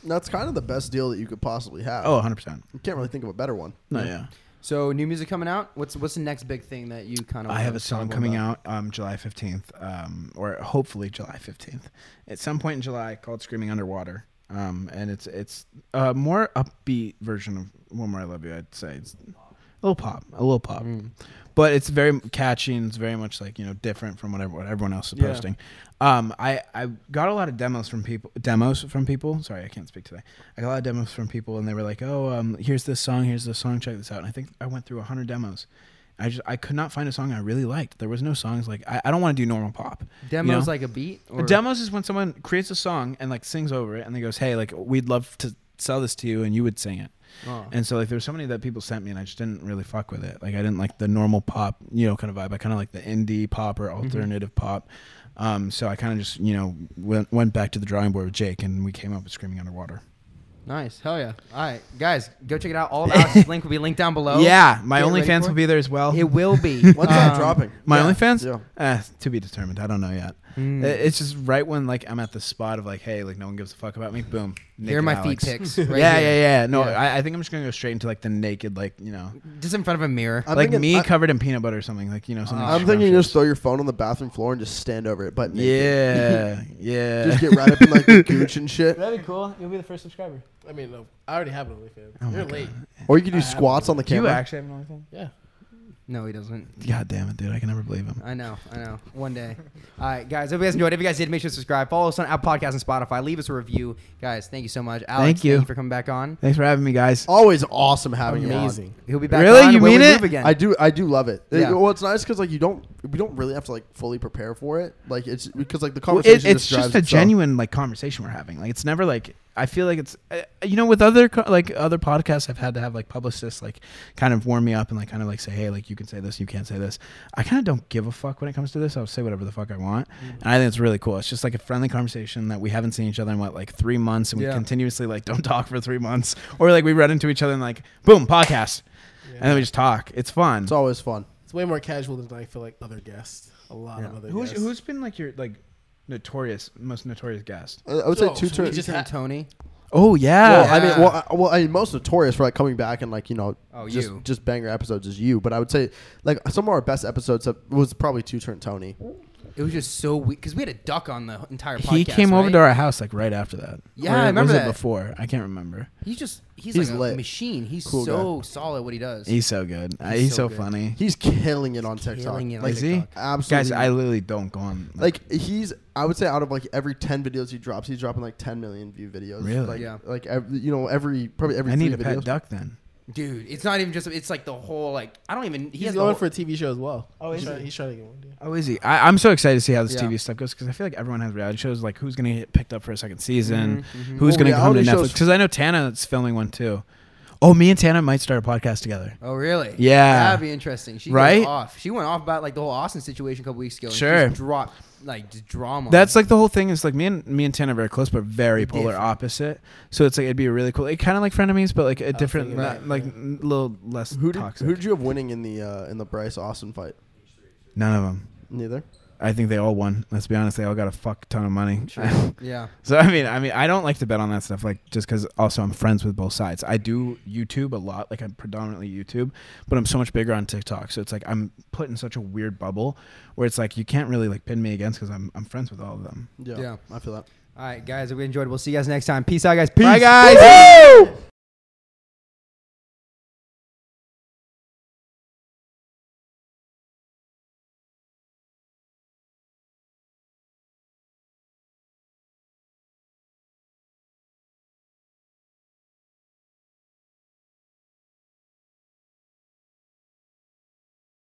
That's kind of the best deal that you could possibly have. Oh, 100 percent. you can't really think of a better one. No, yeah. So new music coming out. What's what's the next big thing that you kind of? I have a song coming out um, July 15th, um, or hopefully July 15th, at some point in July called "Screaming Underwater," um, and it's it's a more upbeat version of "One More I Love You." I'd say it's a little pop, a little pop, Mm. but it's very catchy and it's very much like you know different from whatever what everyone else is Yeah. posting. Um, I I got a lot of demos from people. Demos from people. Sorry, I can't speak today. I got a lot of demos from people, and they were like, "Oh, um, here's this song. Here's this song. Check this out." And I think I went through hundred demos. I just I could not find a song I really liked. There was no songs like I, I don't want to do normal pop. Demos you know? like a beat. Or? Demos is when someone creates a song and like sings over it, and they goes, "Hey, like we'd love to sell this to you," and you would sing it. Oh. And so like there was so many that people sent me, and I just didn't really fuck with it. Like I didn't like the normal pop, you know, kind of vibe. I kind of like the indie pop or alternative pop. Um, so I kind of just you know went went back to the drawing board with Jake, and we came up with "Screaming Underwater." Nice. Hell yeah. All right, guys, go check it out. All of Alex's link will be linked down below. Yeah, my Get ready OnlyFans will be there as well. It will be. When's that Um, dropping? my yeah. OnlyFans? Yeah. Eh, to be determined. I don't know yet. Mm. It's just right when like I'm at the spot of like, hey, like no one gives a fuck about me. Boom. Here are my Alex. feet pics. Right yeah, here. yeah, yeah. No, Yeah. I, I think I'm just gonna go straight into like the naked, like you know, Just in front of a mirror. I'm like thinking- me I- covered in peanut butter or something, like you know, something. I'm thinking you just throw your phone on the bathroom floor and just stand over it, but naked. Yeah, yeah. just get right up in like the gooch and shit. That'd be cool. You'll be the first subscriber. I mean, no, I already have an OnlyFans. Oh You're God. late. Or you could do I squats on the Do you actually have an OnlyFans? Yeah. No, he doesn't. God damn it, dude! I can never believe him. I know, I know. One day. All right, guys. Hope you guys enjoyed. If you guys did, make sure to subscribe. Follow us on Apple Podcasts and Spotify. Leave us a review, guys. Thank you so much, Alex. Thank you. for coming back on. Thanks for having me, guys. Always awesome having you on. Amazing. He'll be back. Really? on You when mean it? again. I do, I do love it. It- Yeah. well, it's nice because like you don't, we don't really have to like fully prepare for it. Like it's because like the Well, conversation it, it's drives just a itself. genuine like conversation we're having. Like it's never like I feel like it's uh, you know with other co- like other podcasts I've had to have like publicists like kind of warm me up and like kind of like say hey like you can say this you can't say this. I kind of don't give a fuck when it comes to this. I'll say whatever the fuck I want, and I think it's really cool. It's just like a friendly conversation that we haven't seen each other in what like three months, and we continuously like don't talk for three months, or like we run into each other and like boom podcast, and then we just talk. It's fun. It's always fun. It's way more casual than I feel like other guests. A lot of other who's guests. who's been like your like notorious most notorious guest? Uh, I would So, say two so we turns. just Turn had- Tony. Oh yeah. Well, I mean, well, I, well, I mean, most notorious for like coming back and like you know, Oh, just you. just banger episodes is you. But I would say like some of our best episodes have, was probably Tooturnttony. It was just so weak because we had a duck on the entire podcast. he came over right? to our house like right after that. Yeah, Or I remember was that. it before. I can't remember. He's just he's, He's like a lit. machine. He's Cool so solid what he does. He's so good. Uh, He's He's, so so, good. funny. He's killing it on TikTok. Killing it on like, Is he? TikTok. Absolutely. Guys, I literally don't go on. like he's I would say out of like every 10 videos he drops he's dropping like 10 million view videos Really? like, Yeah. like every, you know every probably every I need three a pet duck then. Dude, it's not even just. It's like the whole like. I don't even. He He's has the going whole- for a TV show as well. Oh, he's is trying, he? he's trying to get one. Dude. Oh, is he? I, I'm so excited to see how this Yeah. TV stuff goes because I feel like everyone has reality shows. Like, who's gonna get picked up for a second season? Mhm, mhm. Who's Well, gonna come to reality Netflix? shows- Because I know Tana is filming one too. Oh, me and Tana might start a podcast together. Oh really? Yeah. That'd be interesting. She Right? Goes off. She went off about like the whole Austin situation a couple weeks ago. and she Sure. just dropped like just drama. That's like the whole thing is like me and me and Tana are very close, but very polar Different. opposite. So it's like it'd be a really cool, It kind of like frenemies, but like a different, thinking not, that, like a little less who did toxic. who did you have winning in the uh, in the Bryce Austin fight None of them. neither I think they all won. Let's be honest, they all got a fuck ton of money. yeah. so I mean, I mean, I don't like to bet on that stuff, like just because also I'm friends with both sides. I do YouTube a lot, like I'm predominantly YouTube, but I'm so much bigger on TikTok. So it's like I'm put in such a weird bubble where it's like you can't really like pin me against because I'm I'm friends with all of them. yeah, Yeah. I feel that All right, guys. If we enjoyed, we'll see you guys next time. Peace out, guys. Peace. Bye guys.